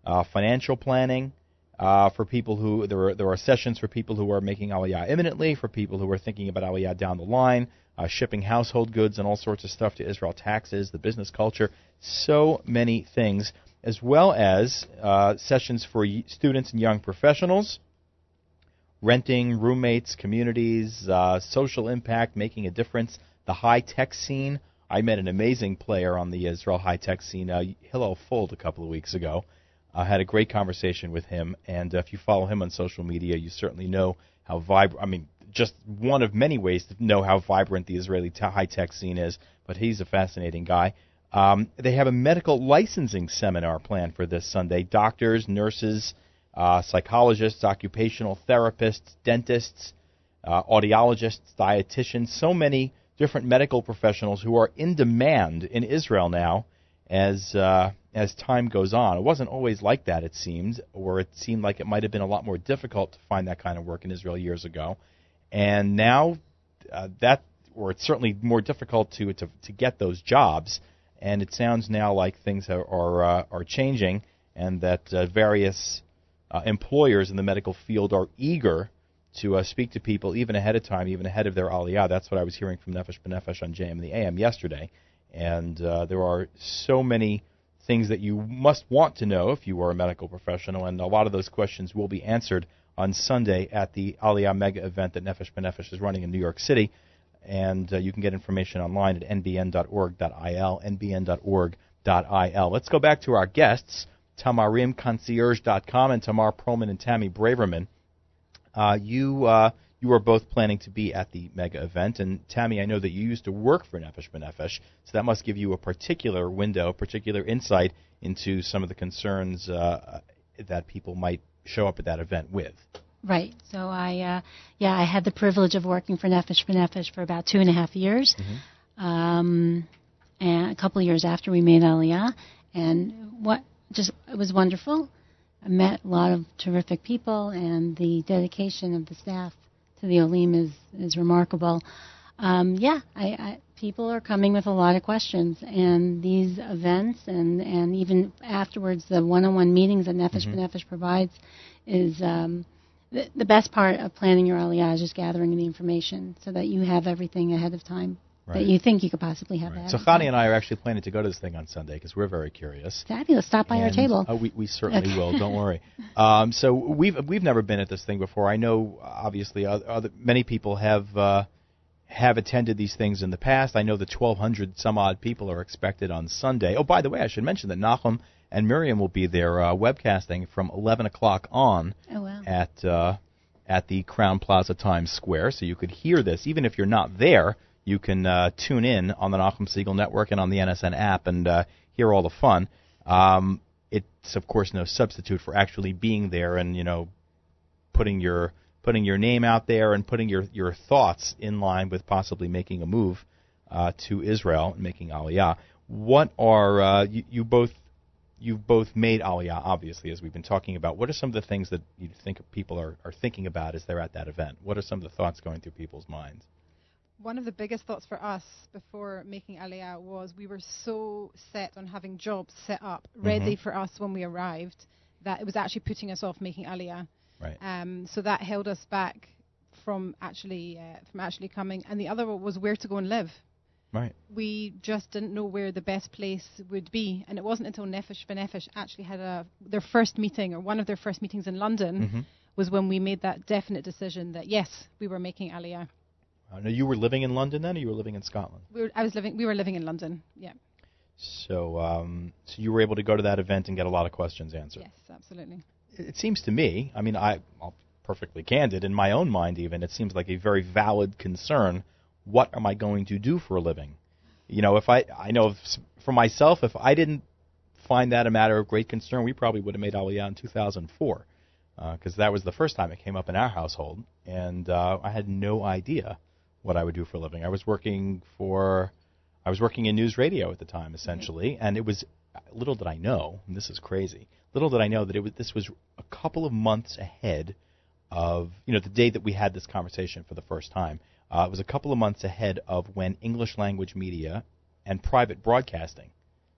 S1: uh, financial planning uh, for people who there are there are sessions for people who are making aliyah imminently, for people who are thinking about aliyah down the line, uh, shipping household goods and all sorts of stuff to Israel, taxes, the business culture, so many things, as well as uh, sessions for y- students and young professionals renting, roommates, communities, uh, social impact, making a difference, the high tech scene. I met an amazing player on the Israel high tech scene, uh, Hillel Fuld, a couple of weeks ago. I had a great conversation with him, and if you follow him on social media, you certainly know how vibrant. I mean, just one of many ways to know how vibrant the Israeli t- high tech scene is. But he's a fascinating guy. Um, they have a medical licensing seminar planned for this Sunday. Doctors, nurses, uh, psychologists, occupational therapists, dentists, uh, audiologists, dietitians, so many different medical professionals who are in demand in Israel now as uh, as time goes on. It wasn't always like that, it seemed, or it seemed like it might have been a lot more difficult to find that kind of work in Israel years ago, and now uh, that, or it's certainly more difficult to to to get those jobs. And it sounds now like things are are, uh, are changing, and that uh, various uh, employers in the medical field are eager to uh, speak to people even ahead of time, even ahead of their aliyah. That's what I was hearing from Nefesh B'Nefesh on JM in the AM yesterday. And uh, there are so many things that you must want to know if you are a medical professional, and a lot of those questions will be answered on Sunday at the Aliyah Mega event that Nefesh B'Nefesh is running in New York City. And uh, you can get information online at nbn.org.il, nbn.org.il. Let's go back to our guests. TamarimConcierge.com and Tamar Pearlman and Tammy Braverman. Uh, you uh, you are both planning to be at the mega event, and Tammy, I know that you used to work for Nefesh B'Nefesh, so that must give you a particular window, particular insight into some of the concerns uh, that people might show up at that event with.
S2: Right. So I, uh, yeah, I had the privilege of working for Nefesh B'Nefesh for about two and a half years, mm-hmm. um, and a couple of years after we made Aliyah. And what just it was wonderful. Met a lot of terrific people, and the dedication of the staff to the Olim is is remarkable. Um, yeah, I, I, people are coming with a lot of questions, and these events, and and even afterwards, the one-on-one meetings that Nefesh
S1: Mhm.
S2: B'Nefesh provides is. Um, the, the best part of planning your aliyah is just gathering the information so that you have everything ahead of time
S1: Right.
S2: that you think you could possibly have
S1: Right.
S2: ahead
S1: So. Khani and I are actually planning to go to this thing on Sunday because we're very curious.
S2: Fabulous. Stop by our table.
S1: Oh, we, we certainly
S2: Okay.
S1: will. Don't worry. (laughs) Um, so we've we've never been at this thing before. I know, obviously, other, other many people have uh, have attended these things in the past. I know the 1,200 some odd people are expected on Sunday. Oh, by the way, I should mention that Nachum and Miriam will be there uh, webcasting from 11 o'clock on
S2: Oh, wow.
S1: at uh, at the Crowne Plaza Times Square, so you could hear this even if you're not there. You can uh, tune in on the Nachum Segal Network and on the NSN app and uh, hear all the fun. Um, it's of course no substitute for actually being there and you know putting your putting your name out there and putting your your thoughts in line with possibly making a move uh, to Israel and making Aliyah. What are uh, you, you both you've both made Aliyah, obviously, as we've been talking about. What are some of the things that you think people are, are thinking about as they're at that event? What are some of the thoughts going through people's minds?
S3: One of the biggest thoughts for us before making Aliyah was we were so set on having jobs set up, ready for us when we arrived, that it was actually putting us off making Aliyah.
S1: Right.
S3: Um, so that held us back from actually uh, from actually coming. And the other one was where to go and live.
S1: Right.
S3: We just didn't know where the best place would be, and it wasn't until Nefesh B'Nefesh actually had a their first meeting or one of their first meetings in London
S1: Mhm.
S3: was when we made that definite decision that yes, we were making Aliyah.
S1: I know you were living in London then, or you were living in Scotland.
S3: We were, I was living. We were living in London. Yeah.
S1: So, um, so you were able to go to that event and get a lot of questions answered.
S3: Yes, absolutely.
S1: It it seems to me, I mean, I, I'm perfectly candid in my own mind. Even it seems like a very valid concern. What am I going to do for a living? You know, if I, I know if, for myself, if I didn't find that a matter of great concern, we probably would have made Aliyah in 2004, because that was the first time it came up in our household, and uh, I had no idea what I would do for a living. I was working for, I was working in news radio at the time, essentially, and it was little did I know, and this is crazy. Little did I know that it was this was a couple of months ahead of you know the day that we had this conversation for the first time. Uh, it was a couple of months ahead of when English language media and private broadcasting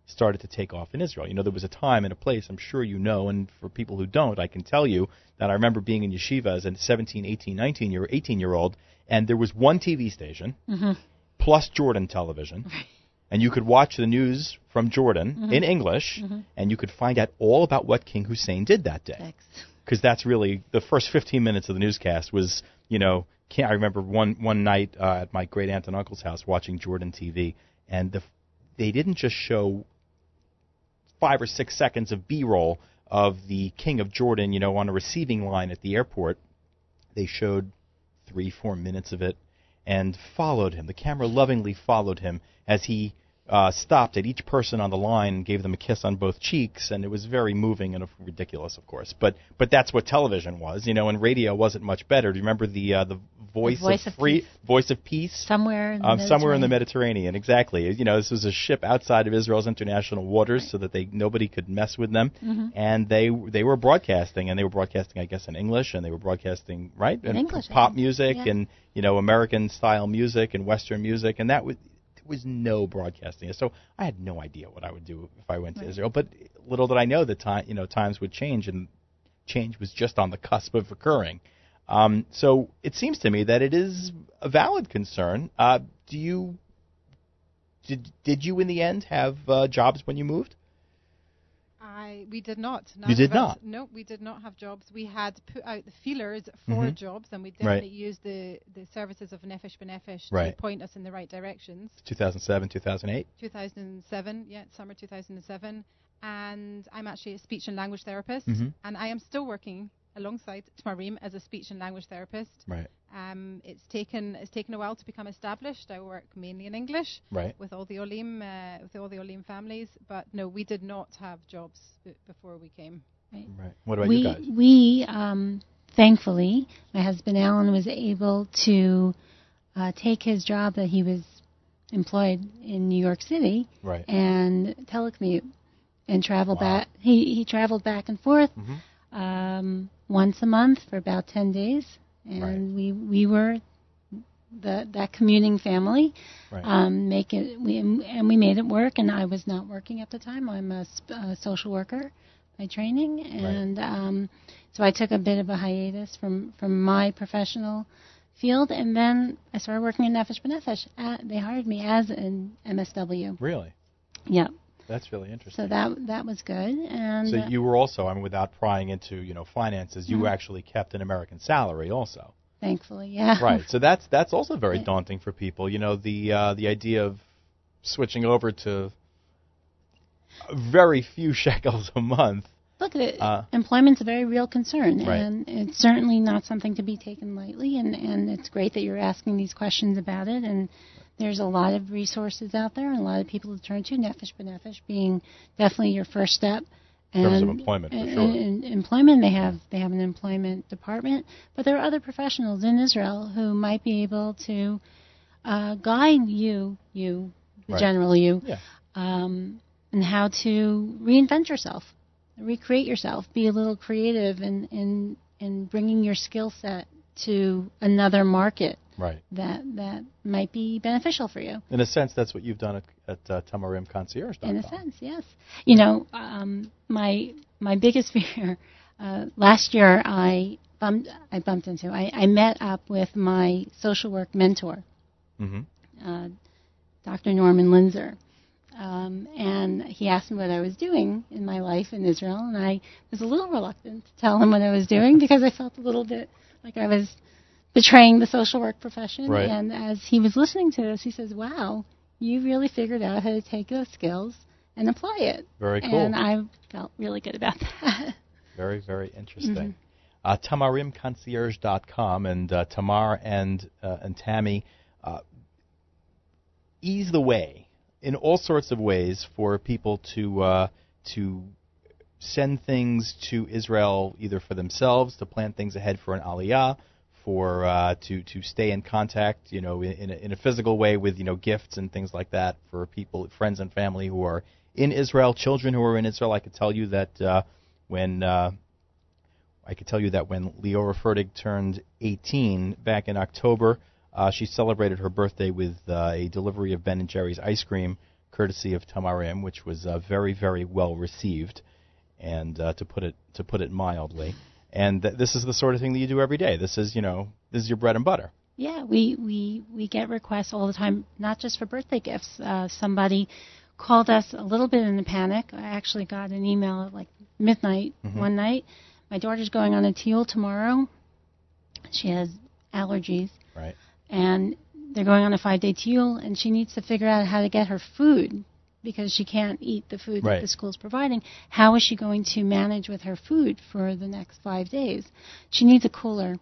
S1: started to take off in Israel. You know, there was a time and a place, I'm sure you know, and for people who don't, I can tell you that I remember being in yeshiva as a 17, 18, 19 year, 18 year old, and there was one TV station
S2: Mhm.
S1: plus Jordan television, (laughs) and you could watch the news from Jordan
S2: Mhm.
S1: in English,
S2: Mhm.
S1: and you could find out all about what King Hussein did that day because that's really the first 15 minutes of the newscast was you know can't I remember one one night uh, at my great aunt and uncle's house watching Jordan TV and the they didn't just show five or six seconds of B-roll of the king of Jordan you know on a receiving line at the airport. They showed three four minutes of it and followed him. The camera lovingly followed him as he uh, stopped at each person on the line and gave them a kiss on both cheeks, and it was very moving and ridiculous, of course. But but that's what television was, you know. And radio wasn't much better. Do you remember the uh, the voice,
S2: Voice
S1: of
S2: of
S1: free
S2: Peace.
S1: voice of peace?
S2: Somewhere in the
S1: Um, somewhere in the
S2: Mediterranean.
S1: Exactly. You know, this was a ship outside of Israel's international waters, so that they nobody could mess with them.
S2: Mhm.
S1: And they they were broadcasting, and they were broadcasting, I guess, in English, and they were broadcasting right
S2: In
S1: and
S2: English,
S1: pop music
S2: Yeah.
S1: and you know American style music and Western music, and that was there was no broadcasting. So I had no idea what I would do if I went to Israel. But little did I know that time you know times would change, and change was just on the cusp of occurring. Um, so it seems to me that it is a valid concern. Uh, do you did did you in the end have uh, jobs when you moved?
S3: I we did not.
S1: You did not?
S3: No, we did not have jobs. We had put out the feelers for
S1: Mhm.
S3: jobs, and we
S1: Right.
S3: definitely used the the services of Nefesh B'Nefesh
S1: Right.
S3: to point us in the right directions.
S1: 2007, 2008.
S3: 2007, yeah, summer 2007, and I'm actually a speech and language therapist,
S1: Mhm.
S3: and I am still working alongside Tamarim as a speech and language therapist.
S1: Right.
S3: Um, it's taken it's taken a while to become established. I work mainly in English
S1: Right.
S3: with all the Olim uh, with all the Olim families, but no, we did not have jobs b- before we came.
S1: Right. What about
S2: we,
S1: you guys?
S2: We, um, thankfully, my husband Alan was able to uh, take his job that he was employed in New York City
S1: Right.
S2: and telecommute and travel
S1: Wow.
S2: back. He he traveled back and forth
S1: Mhm.
S2: um, once a month for about 10 days. And
S1: Right.
S2: we, we were the, that commuting family.
S1: Right.
S2: Um, make it, we, and we made it work. And I was not working at the time. I'm a, sp- a social worker by training, and um, so I took a bit of a hiatus from from my professional field, and then I started working in Nefesh B'Nefesh. Uh, they hired me as an MSW.
S1: really?
S2: Yep.
S1: That's really interesting.
S2: So that that was good, and
S1: So you were also, I mean, without prying into you know finances, you
S2: Mhm.
S1: actually kept an American salary also.
S2: thankfully, yeah.
S1: right. So that's that's also very daunting for people. You know, the uh, the idea of switching over to very few (laughs) shekels a month.
S2: Look at it.
S1: Uh,
S2: Employment's a very real concern,
S1: Right.
S2: and it's certainly not something to be taken lightly. And and it's great that you're asking these questions about it. And there's a lot of resources out there, and a lot of people to turn to. Nefesh B'Nefesh being definitely your first step.
S1: In terms of
S2: And-
S1: employment, for
S2: and-
S1: sure.
S2: and employment, they have they have an employment department, but there are other professionals in Israel who might be able to uh, guide you, you, the
S1: Right.
S2: general you,
S1: Yeah.
S2: um, and how to reinvent yourself, recreate yourself, be a little creative in in, in bringing your skill set to another market
S1: Right.
S2: that that might be beneficial for you.
S1: In a sense, that's what you've done at, at uh, TamarimConcierge.com.
S2: In a sense, yes. You know, um, my my biggest (laughs) fear uh, last year, I bumped I bumped into. I, I met up with my social work mentor,
S1: hmm
S2: uh, Dr. Norman Linzer. Um, and he asked me what I was doing in my life in Israel, and I was a little reluctant to tell him what I was doing (laughs) because I felt a little bit like I was betraying the social work profession.
S1: Right.
S2: And as he was listening to this, he says, "Wow, you really figured out how to take those skills and apply it."
S1: Very cool.
S2: And I felt really good about (laughs) that.
S1: Very, very interesting.
S2: Mhm.
S1: Uh, TamarimConcierge.com and uh, Tamar and uh, and Tammy uh, ease the way in all sorts of ways for people to uh, to send things to Israel either for themselves to plan things ahead for an aliyah, for uh, to to stay in contact, you know, in, in, a, in a physical way with you know gifts and things like that for people, friends and family who are in Israel, children who are in Israel. I could tell you that uh, when uh, I could tell you that when Leora Fertig turned 18 back in October, uh, she celebrated her birthday with uh, a delivery of Ben and Jerry's ice cream, courtesy of Tamarim, which was uh, very, very well received, and to put it to put it mildly. And th- this is the sort of thing that you do every day. This is, you know, this is your bread and butter.
S2: Yeah, we, we, we get requests all the time, not just for birthday gifts. Uh, somebody called us a little bit in a panic. I actually got an email at like midnight
S1: Mhm.
S2: one night. My daughter's going on a tiyul tomorrow. She has allergies,
S1: Right.
S2: and they're going on a five day tiyul, and she needs to figure out how to get her food because she can't eat the food
S1: Right.
S2: that the school's providing. How is she going to manage with her food for the next five days? She needs a cooler,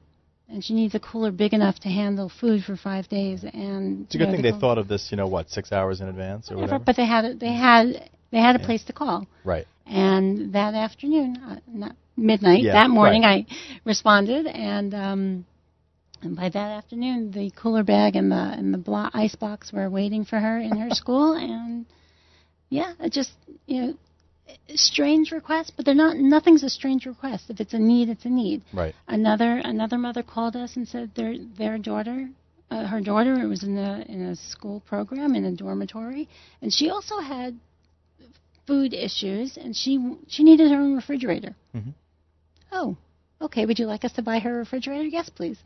S2: and she needs a cooler big enough to handle food for five days. And
S1: It's a good
S2: know,
S1: thing
S2: the
S1: they thought of this, you know, what, six hours in advance or
S2: whatever,
S1: whatever?
S2: But they had a, they had they had a
S1: Yeah.
S2: place to call.
S1: right.
S2: And that afternoon, uh, not midnight,
S1: Yeah,
S2: that morning,
S1: right.
S2: I responded, and um, and by that afternoon, the cooler bag and the and the blo- ice box were waiting for her in her school, and yeah, it just you know, strange requests, but they're not. Nothing's a strange request. If it's a need, it's a need.
S1: Right.
S2: Another another mother called us and said their their daughter, uh, her daughter was in a in a school program in a dormitory, and she also had food issues, and she she needed her own refrigerator.
S1: Mhm.
S2: Oh, okay. Would you like us to buy her a refrigerator? Yes, please.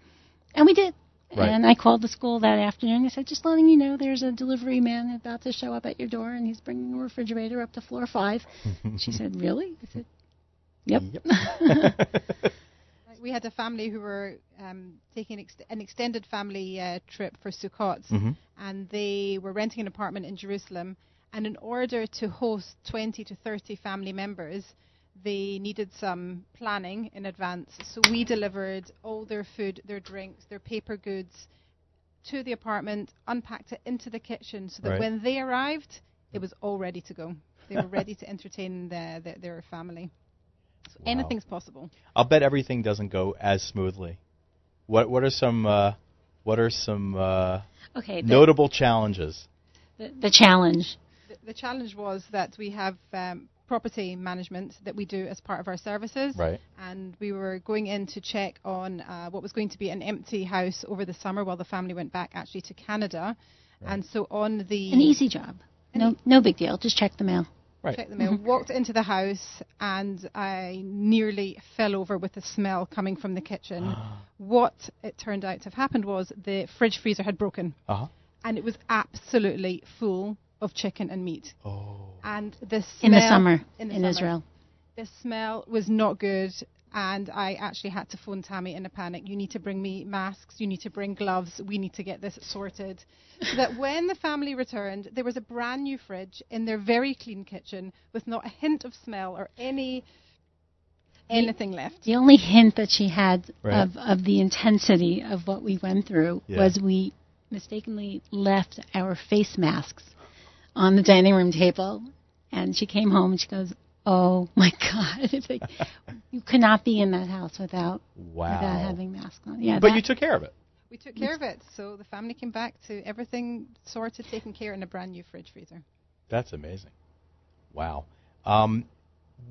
S2: And we did.
S1: Right.
S2: And I called the school that afternoon. I said, just letting you know, there's a delivery man about to show up at your door, and he's bringing a refrigerator up to floor five. (laughs) She said, really? I said, yep.
S3: Like, (laughs) We had a family who were um, taking ex- an extended family uh, trip for Sukkot,
S1: hmm
S3: and they were renting an apartment in Jerusalem. And in order to host 20 to 30 family members, they needed some planning in advance. So we delivered all their food, their drinks, their paper goods to the apartment, unpacked it into the kitchen, so that
S1: Right.
S3: when they arrived, it was all ready to go. They were ready to entertain the, the, their family. So
S1: Wow.
S3: anything's possible.
S1: I'll bet everything doesn't go as smoothly. What What are some uh, What are some uh,
S2: Okay. The,
S1: notable challenges?
S2: the, the challenge.
S3: The, the challenge was that we have um, property management that we do as part of our services.
S1: Right.
S3: And we were going in to check on uh, what was going to be an empty house over the summer while the family went back actually to Canada. And so on the
S2: An easy job. No, no big deal. Just check the mail.
S1: Right.
S3: check the mail, walked into the house, and I nearly fell over with the smell coming from the kitchen. (gasps) what it turned out to have happened was the fridge freezer had broken,
S1: Uh huh.
S3: and it was absolutely full of chicken and meat.
S1: Oh.
S3: And the smell
S2: In the summer
S3: in, the
S2: in
S3: summer,
S2: Israel.
S3: the smell was not good. And I actually had to phone Tammy in a panic. You need to bring me masks. You need to bring gloves. We need to get this sorted. so that (laughs) when the family returned, there was a brand new fridge in their very clean kitchen with not a hint of smell or any anything left.
S2: The only hint that she had
S1: Right.
S2: of, of the intensity of what we went through
S1: Yeah.
S2: was we mistakenly left our face masks on the dining room table. And she came home and she goes, Oh my (laughs) God. It's like, you could not be in that house without,
S1: Wow.
S2: without having masks on. Yeah,
S1: but
S2: that-
S1: you took care of it.
S3: We took care of it. So the family came back to everything sorted, taken care in a brand new fridge freezer.
S1: That's amazing. Wow. Um,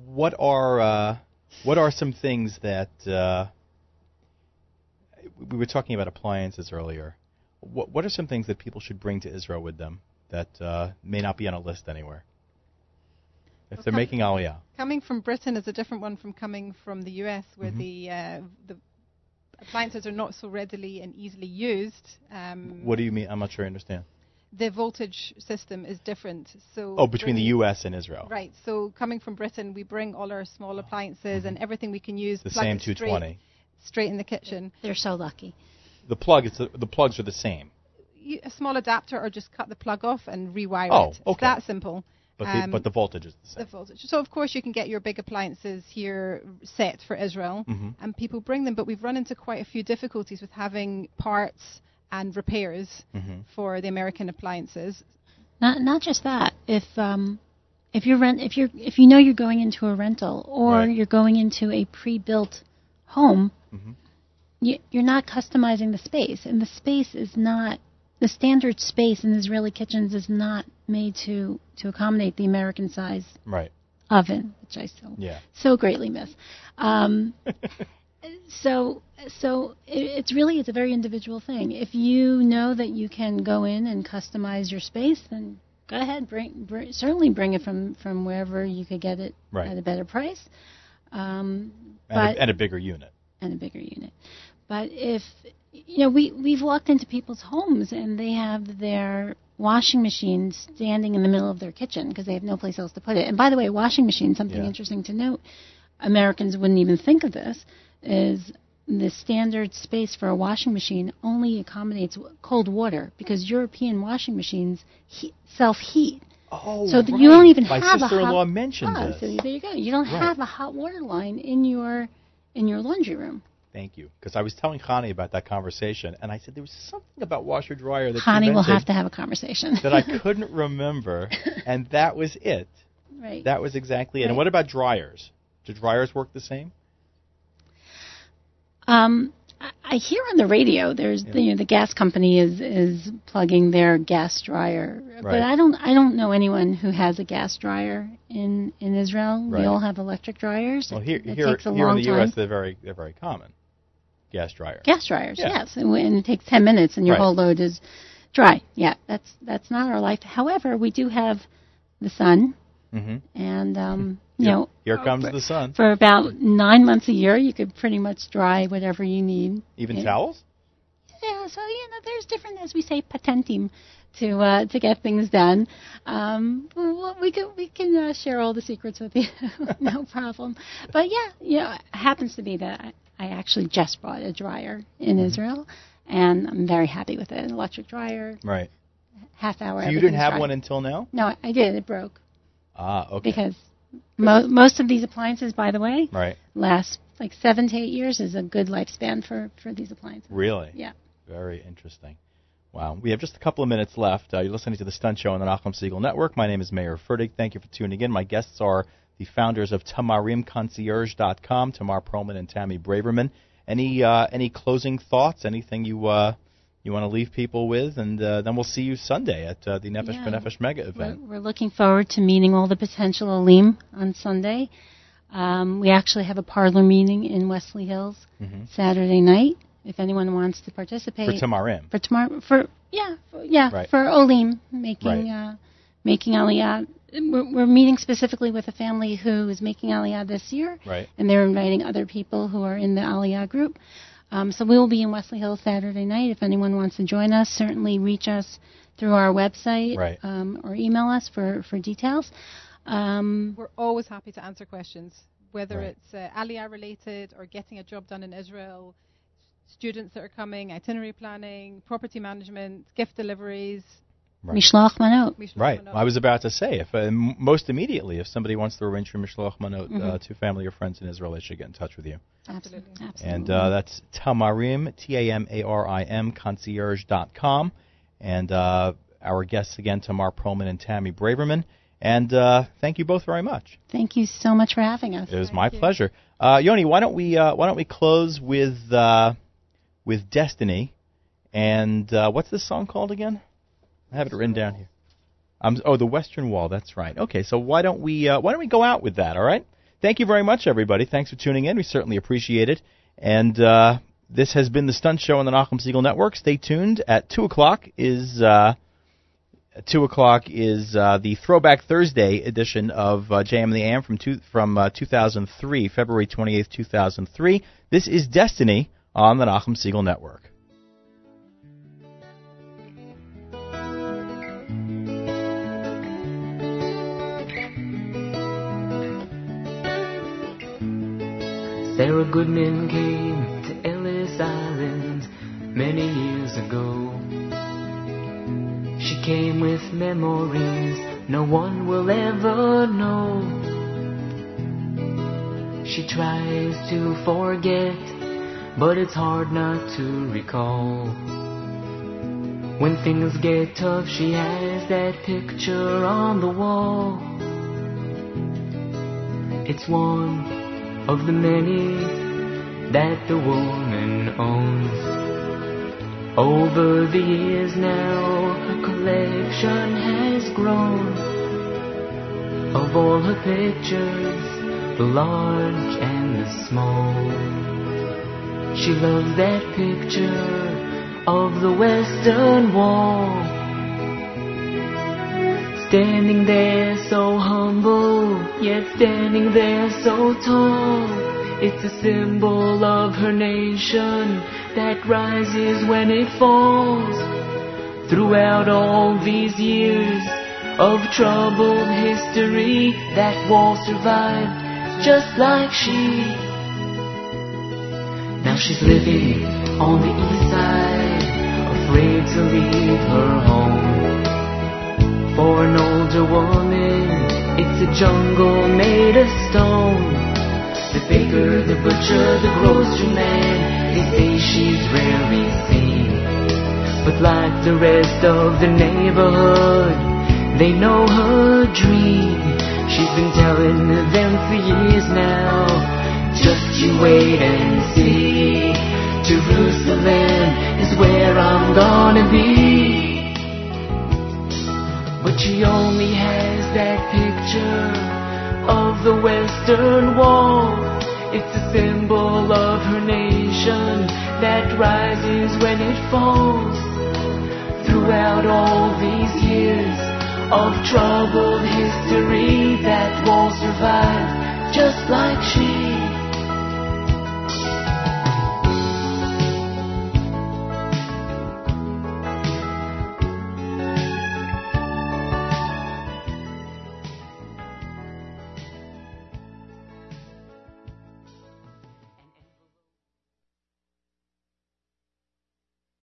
S1: what are uh, what are some things that uh, we were talking about appliances earlier? What what are some things that people should bring to Israel with them that uh, may not be on a list anywhere? If they're
S3: Okay.
S1: making Aliyah,
S3: Coming from Britain is a different one from coming from the US, where
S1: Mhm.
S3: the uh, the appliances are not so readily and easily used. Um,
S1: what do you mean? I'm not sure I understand.
S3: the voltage system is different. So
S1: Oh, between the U.S. and Israel,
S3: Right. So coming from Britain, we bring all our small appliances and everything we can use.
S1: Mm-hmm. the same
S3: it straight,
S1: 220.
S3: straight in the kitchen.
S2: they're so lucky.
S1: The plug, it's the, the plugs are the same,
S3: You, a small adapter, or just cut the plug off and rewire
S1: Oh,
S3: it. It's
S1: okay.
S3: that simple.
S1: but the,
S3: Um,
S1: but the voltage is the same.
S3: The voltage. So of course you can get your big appliances here set for Israel,
S1: Mhm.
S3: and people bring them. But we've run into quite a few difficulties with having parts and repairs
S1: Mhm.
S3: for the American appliances.
S2: Not not just that. If um, if you're rent if you're if you know you're going into a rental or
S1: Right.
S2: you're going into a pre-built home,
S1: Mhm.
S2: you, you're not customizing the space, and the space is not the standard space in Israeli kitchens is not made to to accommodate the American size
S1: Right.
S2: oven, which I so
S1: Yeah.
S2: so greatly miss. Um, (laughs) so so it, it's really it's a very individual thing. If you know that you can go in and customize your space, then go ahead. Bring, bring certainly bring it from from wherever you could get it
S1: Right.
S2: at a better price. Um,
S1: And,
S2: but
S1: a, and a bigger unit.
S2: and a bigger unit. But if you know, we we've walked into people's homes and they have their washing machine standing in the middle of their kitchen because they have no place else to put it. And by the way, washing machine, something
S1: Yeah.
S2: interesting to note, Americans wouldn't even think of this, is the standard space for a washing machine only accommodates w- cold water because European washing machines he- self-heat.
S1: Oh,
S2: So that you don't even
S1: My
S2: have a
S1: sister-in-law
S2: hot,
S1: mentioned
S2: Ah,
S1: this.
S2: So there you go. You don't
S1: Right.
S2: have a hot water line in your in your laundry room.
S1: Thank you, because I was telling Connie about that conversation, and I said there was something about washer dryer that she
S2: will have to have a conversation.
S1: that I (laughs) couldn't remember, and that was it.
S2: right.
S1: That was exactly it. And what about dryers? Do dryers work the same?
S2: Um, I, hear on the radio there's the, you know, the gas company is is plugging their gas dryer,
S1: Right.
S2: but I don't I don't know anyone who has a gas dryer in in Israel.
S1: Right.
S2: We all have electric dryers.
S1: Well, here,
S2: it,
S1: here,
S2: takes a
S1: here in the
S2: time.
S1: U.S., they're very, they're very common. Gas dryer.
S2: gas dryers,
S1: Yeah.
S2: yes, and, and it takes ten minutes, and your
S1: Right.
S2: whole load is dry. Yeah, that's that's not our life. However, we do have the sun,
S1: Mm-hmm.
S2: and um, you
S1: Here,
S2: know,
S1: here comes the sun.
S2: for about nine months a year, you could pretty much dry whatever you need.
S1: Even
S2: Yeah.
S1: towels?
S2: Yeah, so you know, there's different, as we say, patentim to uh, to get things done. Um, well, we can we can uh, share all the secrets with you, (laughs) no problem. But yeah, you know, it happens to be that I, actually just bought a dryer in
S1: Mm-hmm.
S2: Israel, and I'm very happy with it. An electric dryer,
S1: Right.
S2: half hour.
S1: So you didn't have
S2: dry.
S1: one until now?
S2: No, I did. It broke
S1: Ah, okay.
S2: because mo- most of these appliances, by the way,
S1: right.
S2: last like seven to eight years is a good lifespan for for these appliances.
S1: Really?
S2: Yeah.
S1: Very interesting. Wow. We have just a couple of minutes left. Uh, you're listening to the Stunt Show on the Nachum Segal Network. My name is Mayer Fertig. Thank you for tuning in. My guests are the founders of TamarimConcierge.com, Tamar Pearlman and Tammy Braverman. Any uh, any closing thoughts? Anything you uh, you want to leave people with, and uh, then we'll see you Sunday at uh, the Nefesh
S2: Yeah.
S1: B'Nefesh Mega
S2: We're,
S1: event.
S2: we're looking forward to meeting all the potential Olim on Sunday. Um, we actually have a parlor meeting in Wesley Hills
S1: Mhm.
S2: Saturday night. If anyone wants to participate
S1: For Tamarim.
S2: for tomorrow, for yeah, for, yeah,
S1: Right.
S2: for Olim making
S1: Right.
S2: uh, making Aliyah. We're, we're meeting specifically with a family who is making Aliyah this year,
S1: Right.
S2: and they're inviting other people who are in the Aliyah group. Um, so we will be in Wesley Hills Saturday night. If anyone wants to join us, certainly reach us through our website
S1: Right.
S2: um, or email us for, for details. Um,
S3: We're always happy to answer questions, whether
S1: Right.
S3: it's uh, Aliyah related or getting a job done in Israel, students that are coming, itinerary planning, property management, gift deliveries.
S1: Right.
S2: Mishloach Manot.
S1: Right. I was about to say, if uh, most immediately, if somebody wants to arrange for Mishloach Manot uh,
S2: Mhm.
S1: to family or friends in Israel, they should get in touch with you.
S2: Absolutely.
S3: Absolutely.
S2: Absolutely.
S1: And uh, that's Tamarim, T A M A R I M, concierge.com. And uh, our guests again, Tamar Pearlman and Tammy Braverman. And uh, thank you both very much.
S2: Thank you so much for having us.
S1: It was
S3: Thank
S1: my
S3: you.
S1: pleasure. Uh, Yoni, why don't we uh, why don't we close with uh, with Destiny? And uh, what's this song called again? I have it written down here. Um, oh, the Western Wall. That's right. Okay, so why don't we uh, why don't we go out with that? All right. Thank you very much, everybody. Thanks for tuning in. We certainly appreciate it. And uh, this has been the Stunt Show on the Nachum Segal Network. Stay tuned. At two o'clock is uh, two o'clock is uh, the Throwback Thursday edition of uh, and the AM from two, from uh, 2003, February 28th, 2003. This is Destiny on the Nachum Segal Network.
S5: Sarah Goodman came to Ellis Island many years ago. She came with memories no one will ever know. She tries to forget, but it's hard not to recall. When things get tough, she has that picture on the wall. It's one of the many that the woman owns. Over the years now, her collection has grown of all her pictures, the large and the small. She loves that picture of the Western Wall. Standing there so humble, yet standing there so tall. It's a symbol of her nation that rises when it falls. Throughout all these years of troubled history, that wall survived just like she. Now she's living on the east side, afraid to leave her home. For an older woman, it's a jungle made of stone. The baker, the butcher, the grocery man, they say she's rarely seen. But like the rest of the neighborhood, they know her dream. She's been telling them for years now. Just you wait and see. Jerusalem is where I'm gonna be. But she only has that picture of the Western Wall. It's a symbol of her nation that rises when it falls. Throughout all these years of troubled history, that wall survived just like she.